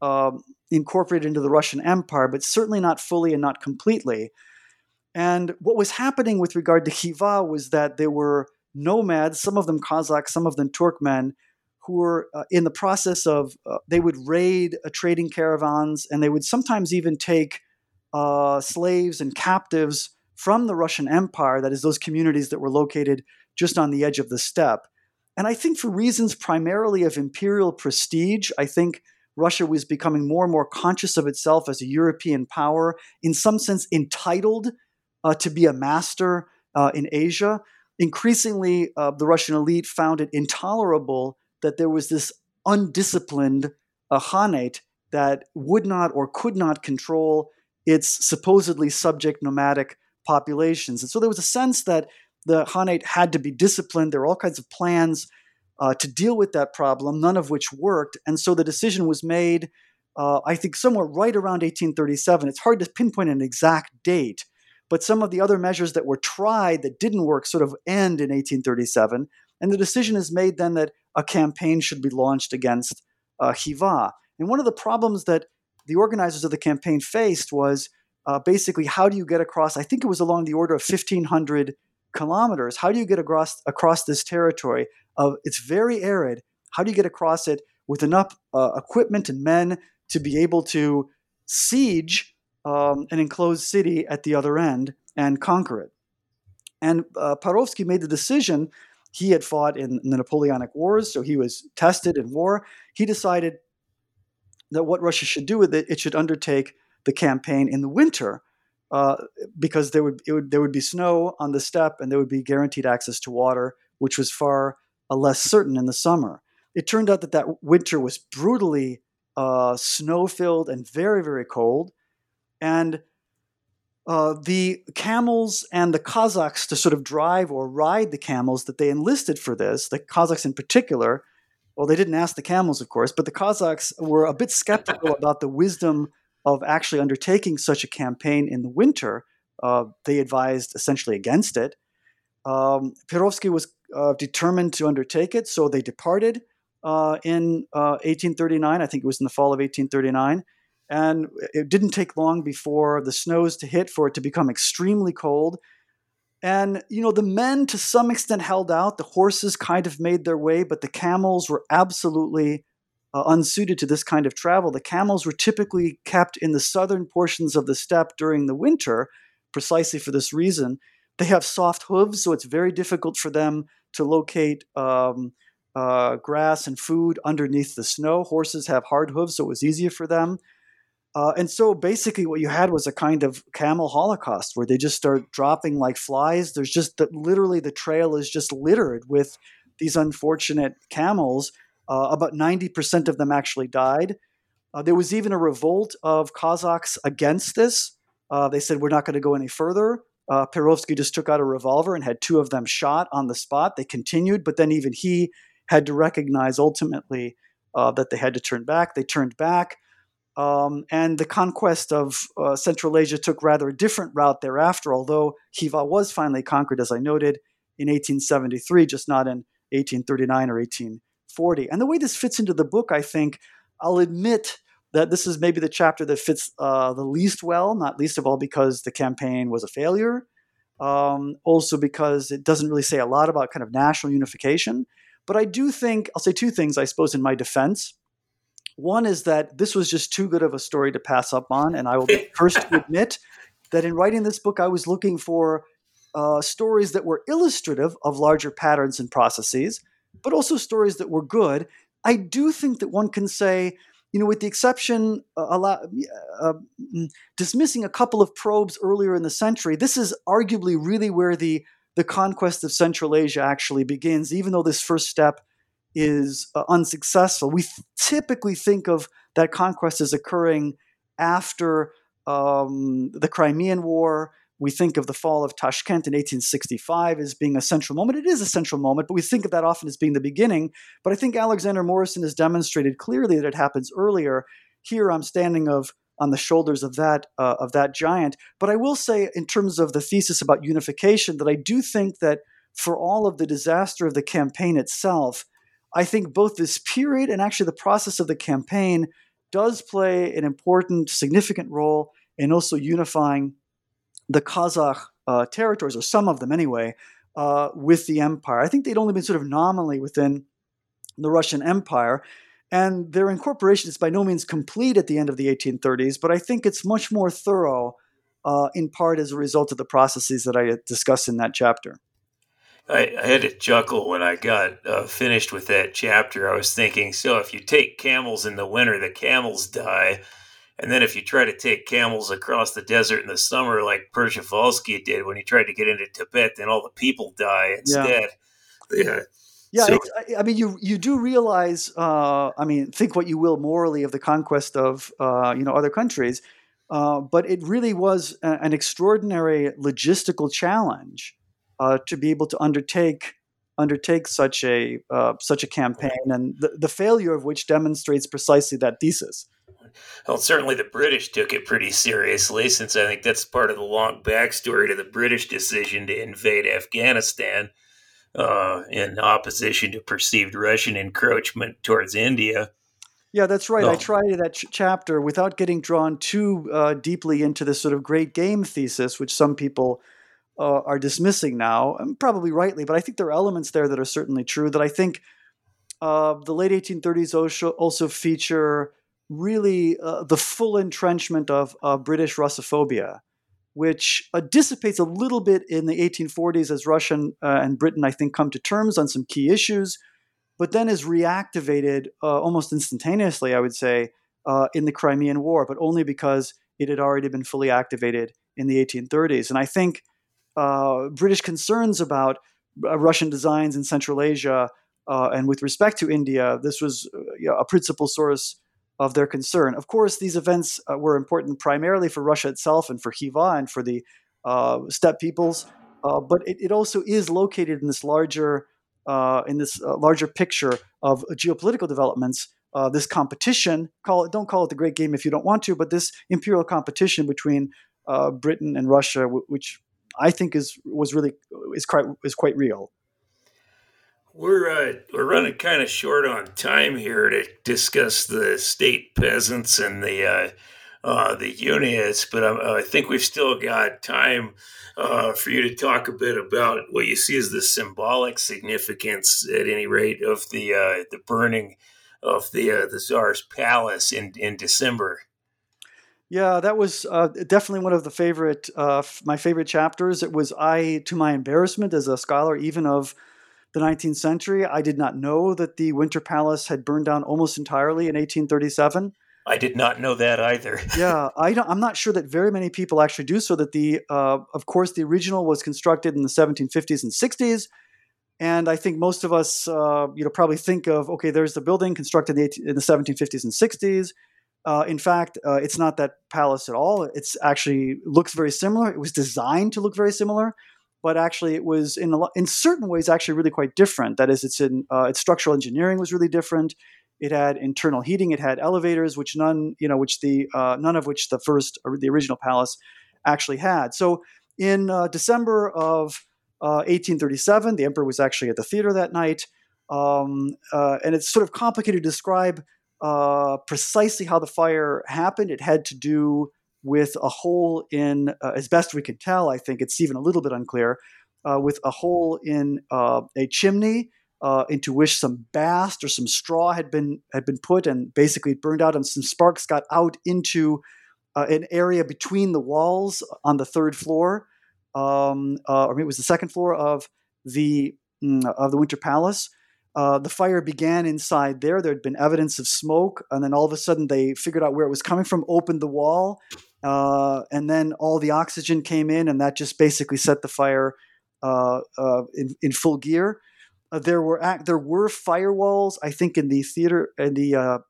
um, incorporated into the Russian Empire, but certainly not fully and not completely. And what was happening with regard to Khiva was that there were nomads, some of them Kazakhs, some of them Turkmen, who were uh, in the process of uh, they would raid trading caravans and they would sometimes even take uh, slaves and captives from the Russian Empire, that is, those communities that were located just on the edge of the steppe. And I think for reasons primarily of imperial prestige, I think Russia was becoming more and more conscious of itself as a European power, in some sense entitled uh, to be a master uh, in Asia. Increasingly, the Russian elite found it intolerable that there was this undisciplined uh, Khanate that would not or could not control its supposedly subject nomadic populations. And so there was a sense that the Khanate had to be disciplined. There were all kinds of plans uh, to deal with that problem, none of which worked. And so the decision was made, uh, I think, somewhere right around 1837. It's hard to pinpoint an exact date, but some of the other measures that were tried that didn't work sort of end in 1837. And the decision is made then that a campaign should be launched against uh, Khiva. And one of the problems that the organizers of the campaign faced was uh, basically how do you get across, I think it was along the order of 1,500 kilometers, how do you get across, across this territory? Of, it's very arid. How do you get across it with enough uh, equipment and men to be able to siege um, an enclosed city at the other end and conquer it? And uh, Perovsky made the decision he had fought in the Napoleonic Wars, so he was tested in war. He decided that what Russia should do with it, it should undertake the campaign in the winter, uh, because there would, would, there would be snow on the steppe and there would be guaranteed access to water, which was far uh, less certain in the summer. It turned out that that winter was brutally uh, snow filled, and very, very cold. And uh, the camels and the Cossacks to sort of drive or ride the camels that they enlisted for this, the Cossacks in particular, well, they didn't ask the camels, of course, but the Cossacks were a bit skeptical *laughs* about the wisdom of actually undertaking such a campaign in the winter. Uh, they advised essentially against it. Um, Perovsky was uh, determined to undertake it, so they departed uh, in 1839. Uh, I think it was in the fall of 1839. And it didn't take long before the snows to hit for it to become extremely cold. And, you know, the men to some extent held out. The horses kind of made their way, but the camels were absolutely uh, unsuited to this kind of travel. The camels were typically kept in the southern portions of the steppe during the winter, precisely for this reason. They have soft hooves, so it's very difficult for them to locate um, uh, grass and food underneath the snow. Horses have hard hooves, so it was easier for them. Uh, and so basically, what you had was a kind of camel holocaust where they just start dropping like flies. There's just that literally the trail is just littered with these unfortunate camels. Uh, about 90% of them actually died. Uh, there was even a revolt of Cossacks against this. Uh, they said, We're not going to go any further. Uh, Perovsky just took out a revolver and had two of them shot on the spot. They continued, but then even he had to recognize ultimately uh, that they had to turn back. They turned back. Um, and the conquest of uh, Central Asia took rather a different route thereafter, although Khiva was finally conquered, as I noted, in 1873, just not in 1839 or 1840. And the way this fits into the book, I think, I'll admit that this is maybe the chapter that fits uh, the least well, not least of all because the campaign was a failure, um, also because it doesn't really say a lot about kind of national unification. But I do think, I'll say two things, I suppose, in my defense. One is that this was just too good of a story to pass up on, and I will be *laughs* first to admit that in writing this book, I was looking for uh, stories that were illustrative of larger patterns and processes, but also stories that were good. I do think that one can say, you know, with the exception, uh, a lot, uh, mm, dismissing a couple of probes earlier in the century, this is arguably really where the the conquest of Central Asia actually begins. Even though this first step is uh, unsuccessful. We th- typically think of that conquest as occurring after um, the Crimean War. We think of the fall of Tashkent in 1865 as being a central moment. It is a central moment, but we think of that often as being the beginning. But I think Alexander Morrison has demonstrated clearly that it happens earlier. Here I'm standing of on the shoulders of that uh, of that giant. But I will say, in terms of the thesis about unification, that I do think that for all of the disaster of the campaign itself, I think both this period and actually the process of the campaign does play an important, significant role in also unifying the Kazakh uh, territories, or some of them anyway, uh, with the empire. I think they'd only been sort of nominally within the Russian Empire. And their incorporation is by no means complete at the end of the 1830s, but I think it's much more thorough, uh, in part as a result of the processes that I discussed in that chapter. I, I, had to chuckle when I got uh, finished with that chapter. I was thinking, so if you take camels in the winter, the camels die. And then if you try to take camels across the desert in the summer, like Przewalski did when he tried to get into Tibet, then all the people die instead. Yeah. yeah. Yeah, so, I mean, you you do realize. Uh, I mean, think what you will morally of the conquest of uh, you know other countries, uh, but it really was a, an extraordinary logistical challenge uh, to be able to undertake undertake such a uh, such a campaign, and the, the failure of which demonstrates precisely that thesis. Well, certainly the British took it pretty seriously, since I think that's part of the long backstory to the British decision to invade Afghanistan uh, in opposition to perceived Russian encroachment towards India. Yeah, that's right. Oh. I tried that ch- chapter without getting drawn too uh, deeply into this sort of great game thesis, which some people uh, are dismissing now, and probably rightly, but I think there are elements there that are certainly true that I think uh, the late 1830s also, feature really uh, the full entrenchment of, of British Russophobia, which uh, dissipates a little bit in the 1840s as Russia uh, and Britain, I think, come to terms on some key issues, but then is reactivated uh, almost instantaneously, I would say, in the Crimean War, but only because it had already been fully activated in the 1830s. And I think uh, British concerns about uh, Russian designs in Central Asia uh, and with respect to India, this was uh, you know, a principal source of their concern. Of course, these events uh, were important primarily for Russia itself and for Khiva and for the uh, steppe peoples, uh, but it, it, also is located in this larger uh, in this uh, larger picture of geopolitical developments. Uh, this competition, call it don't call it the Great Game if you don't want to, but this imperial competition between Britain and Russia, w- which I think is was really is quite is quite real. We're uh, we're running kind of short on time here to discuss the state peasants and the uh, uh, the units, but um, I think we've still got time uh, for you to talk a bit about what you see as the symbolic significance, at any rate, of the uh, the burning of the uh, the Tsar's palace in in December. Yeah, that was uh, definitely one of the favorite, uh, f- my favorite chapters. It was I, to my embarrassment as a scholar, even of the 19th century, I did not know that the Winter Palace had burned down almost entirely in 1837. I did not know that either. *laughs* yeah, I don't, I'm not sure that very many people actually do so. That the, uh, of course, the original was constructed in the 1750s and 60s, and I think most of us, uh, you know, probably think of okay, there's the building constructed in the, in the 1750s and 60s. Uh, in fact, uh, it's not that palace at all. It's actually looks very similar. It was designed to look very similar, but actually, it was in a, in certain ways actually really quite different. That is, it's in uh, its structural engineering was really different. It had internal heating. It had elevators, which none you know, which the uh, none of which the first or the original palace actually had. So in uh, December of 1837, the emperor was actually at the theater that night. Um, and it's sort of complicated to describe uh, precisely how the fire happened. It had to do with a hole in, uh, as best we could tell, I think it's even a little bit unclear, uh, with a hole in uh, a chimney uh, into which some bast or some straw had been had been put, and basically it burned out, and some sparks got out into an area between the walls on the third floor, um, or maybe it was the second floor of the mm, of the Winter Palace. Uh, the fire began inside there. There had been evidence of smoke, and then all of a sudden they figured out where it was coming from, opened the wall, uh, and then all the oxygen came in, and that just basically set the fire uh, uh in, in, full gear. Uh, there were there were firewalls, I think, in the theater in the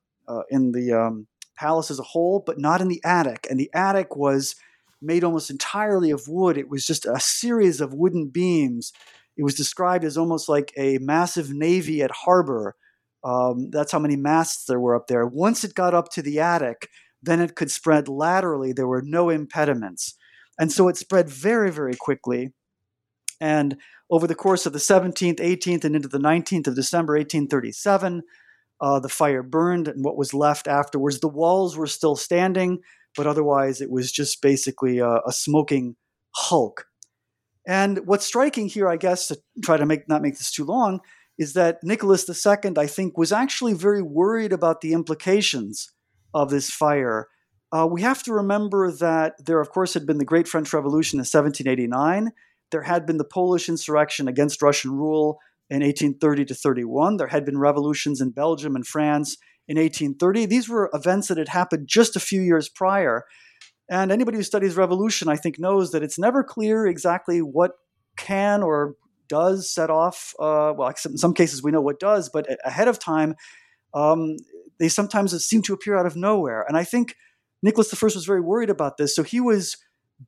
in the um, palace as a whole, but not in the attic. And the attic was made almost entirely of wood. It was just a series of wooden beams it was described as almost like a massive navy at harbor. Um, that's how many masts there were up there. Once it got up to the attic, then it could spread laterally. There were no impediments. And so it spread very, very quickly. And over the course of the 17th, 18th, and into the 19th of December 1837, uh, the fire burned, and what was left afterwards, the walls were still standing, but otherwise it was just basically a, a smoking hulk. And what's striking here, I guess, to try to make not make this too long, is that Nicholas II, I think, was actually very worried about the implications of this fire. Uh, we have to remember that there, of course, had been the Great French Revolution in 1789. There had been the Polish insurrection against Russian rule in 1830 to 31. There had been revolutions in Belgium and France in 1830. These were events that had happened just a few years prior. And anybody who studies revolution, I think, knows that it's never clear exactly what can or does set off. Uh, well, in some cases, we know what does, but ahead of time, um, they sometimes seem to appear out of nowhere. And I think Nicholas I was very worried about this. So he was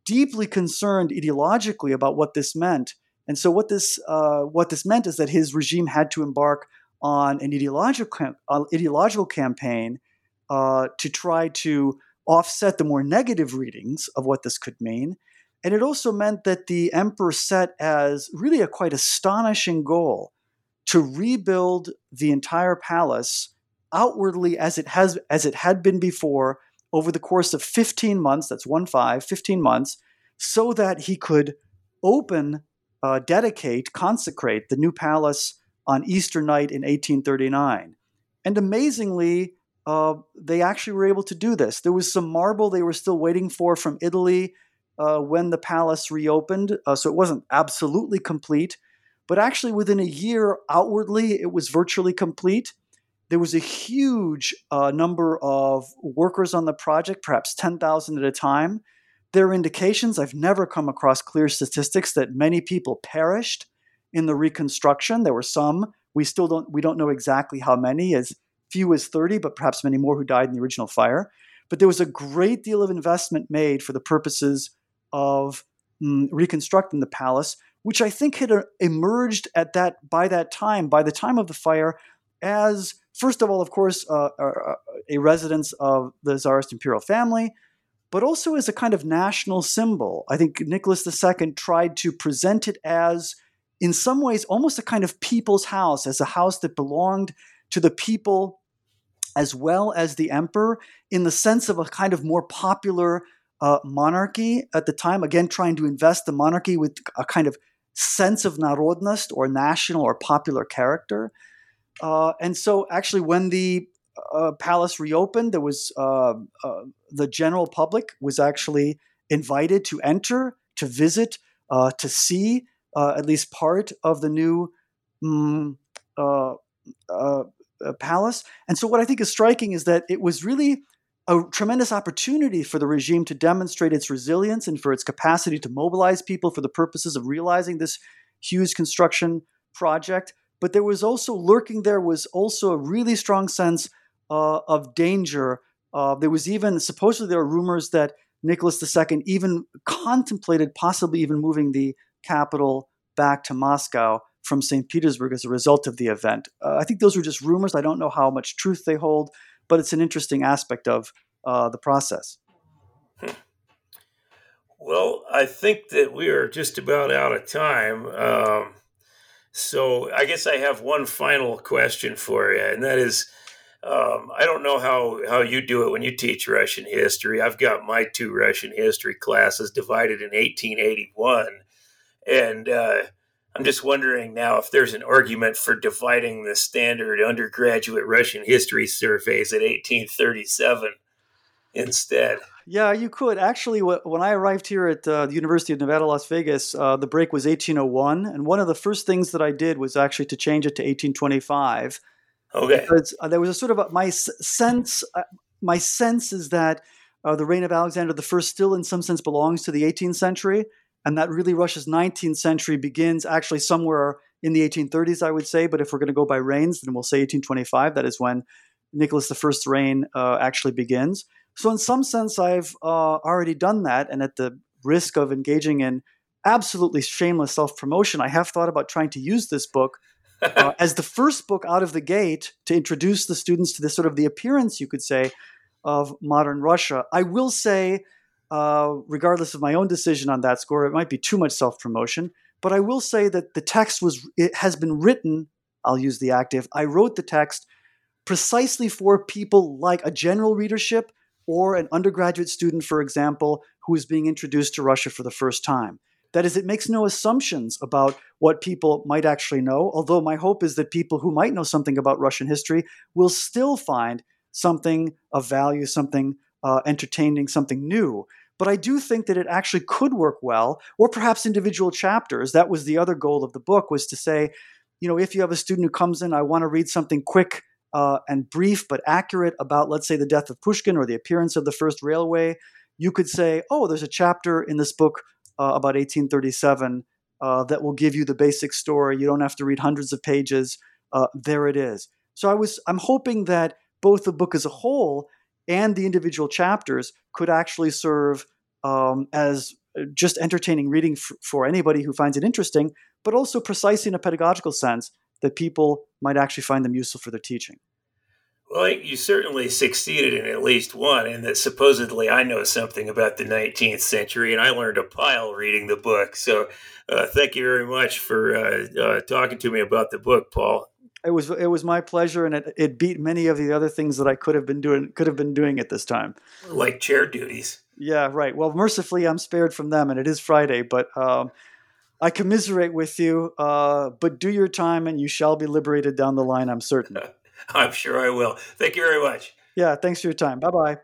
deeply concerned ideologically about what this meant. And so what this uh, what this meant is that his regime had to embark on an ideological uh, ideological campaign uh, to try to offset the more negative readings of what this could mean. And it also meant that the emperor set as really a quite astonishing goal to rebuild the entire palace outwardly as it has as it had been before over the course of 15 months that's 1 5 15 months so that he could open uh, dedicate consecrate the new palace on easter night in 1839 and amazingly uh, they actually were able to do this. There was some marble they were still waiting for from Italy uh, when the palace reopened, uh, so it wasn't absolutely complete. But actually, within a year, outwardly, it was virtually complete. There was a huge uh, number of workers on the project, perhaps 10,000 at a time. There are indications, I've never come across clear statistics, that many people perished in the reconstruction. There were some. We still don't, we don't know exactly how many, as few as 30, but perhaps many more who died in the original fire. But there was a great deal of investment made for the purposes of mm, reconstructing the palace, which I think had uh, emerged at that by that time, by the time of the fire, as first of all, of course, uh, uh, uh a residence of the Tsarist imperial family, but also as a kind of national symbol. I think Nicholas II tried to present it as, in some ways, almost a kind of people's house, as a house that belonged to the people as well as the emperor, in the sense of a kind of more popular uh, monarchy at the time. Again, trying to invest the monarchy with a kind of sense of narodnost or national or popular character. Uh, and so, actually, when the uh, palace reopened, there was uh, uh, the general public was actually invited to enter, to visit, uh, to see at least part of the new mm, palace. And so, what I think is striking is that it was really a tremendous opportunity for the regime to demonstrate its resilience and for its capacity to mobilize people for the purposes of realizing this huge construction project. But there was also lurking there was also a really strong sense uh, of danger. Uh, there was even supposedly there are rumors that Nicholas II even contemplated possibly even moving the capital back to Moscow from St. Petersburg as a result of the event. Uh, I think those were just rumors. I don't know how much truth they hold, but it's an interesting aspect of uh, the process. Well, I think that we are just about out of time. Um, so I guess I have one final question for you, and that is um, I don't know how, how you do it when you teach Russian history. I've got my two Russian history classes divided in 1881. And uh, I'm just wondering now if there's an argument for dividing the standard undergraduate Russian history surveys at 1837 instead. Yeah, you could. Actually, when I arrived here at uh, the University of Nevada, Las Vegas, uh, the break was 1801. And one of the first things that I did was actually to change it to 1825. Okay. Because uh, there was a sort of a, my sense, uh, my sense is that uh, the reign of Alexander I still, in some sense, belongs to the 18th century and that really Russia's 19th century begins actually somewhere in the 1830s, I would say. But if we're going to go by reigns, then we'll say 1825. That is when Nicholas I's reign uh, actually begins. So, in some sense, I've uh, already done that, and at the risk of engaging in absolutely shameless self promotion, I have thought about trying to use this book *laughs* uh, as the first book out of the gate to introduce the students to this sort of the appearance, you could say, of modern Russia. I will say uh, regardless of my own decision on that score. It might be too much self promotion, but I will say that the text was it has been written. I'll use the active. I wrote the text precisely for people like a general readership or an undergraduate student, for example, who is being introduced to Russia for the first time. That is, it makes no assumptions about what people might actually know, although my hope is that people who might know something about Russian history will still find something of value, something uh, entertaining, something new. But I do think that it actually could work well, or perhaps individual chapters. That was the other goal of the book was to say, you know, if you have a student who comes in, I want to read something quick uh, and brief but accurate about, let's say, the death of Pushkin or the appearance of the first railway, you could say, oh, there's a chapter in this book uh, about 1837 uh, that will give you the basic story. You don't have to read hundreds of pages. Uh, there it is. So I was, I'm hoping that both the book as a whole and the individual chapters could actually serve um, as uh, just entertaining reading f- for anybody who finds it interesting, but also precisely in a pedagogical sense that people might actually find them useful for their teaching. Well, you certainly succeeded in at least one, in that supposedly I know something about the 19th century, and I learned a pile reading the book. So, uh, thank you very much for uh, uh, talking to me about the book, Paul it was it was my pleasure, and it, it beat many of the other things that I could have been doing could have been doing at this time. Like chair duties. Yeah, right. Well, mercifully, I'm spared from them, and it is Friday, but. Um, I commiserate with you, uh, but do your time and you shall be liberated down the line, I'm certain. *laughs* I'm sure I will. Thank you very much. Yeah, thanks for your time. Bye bye.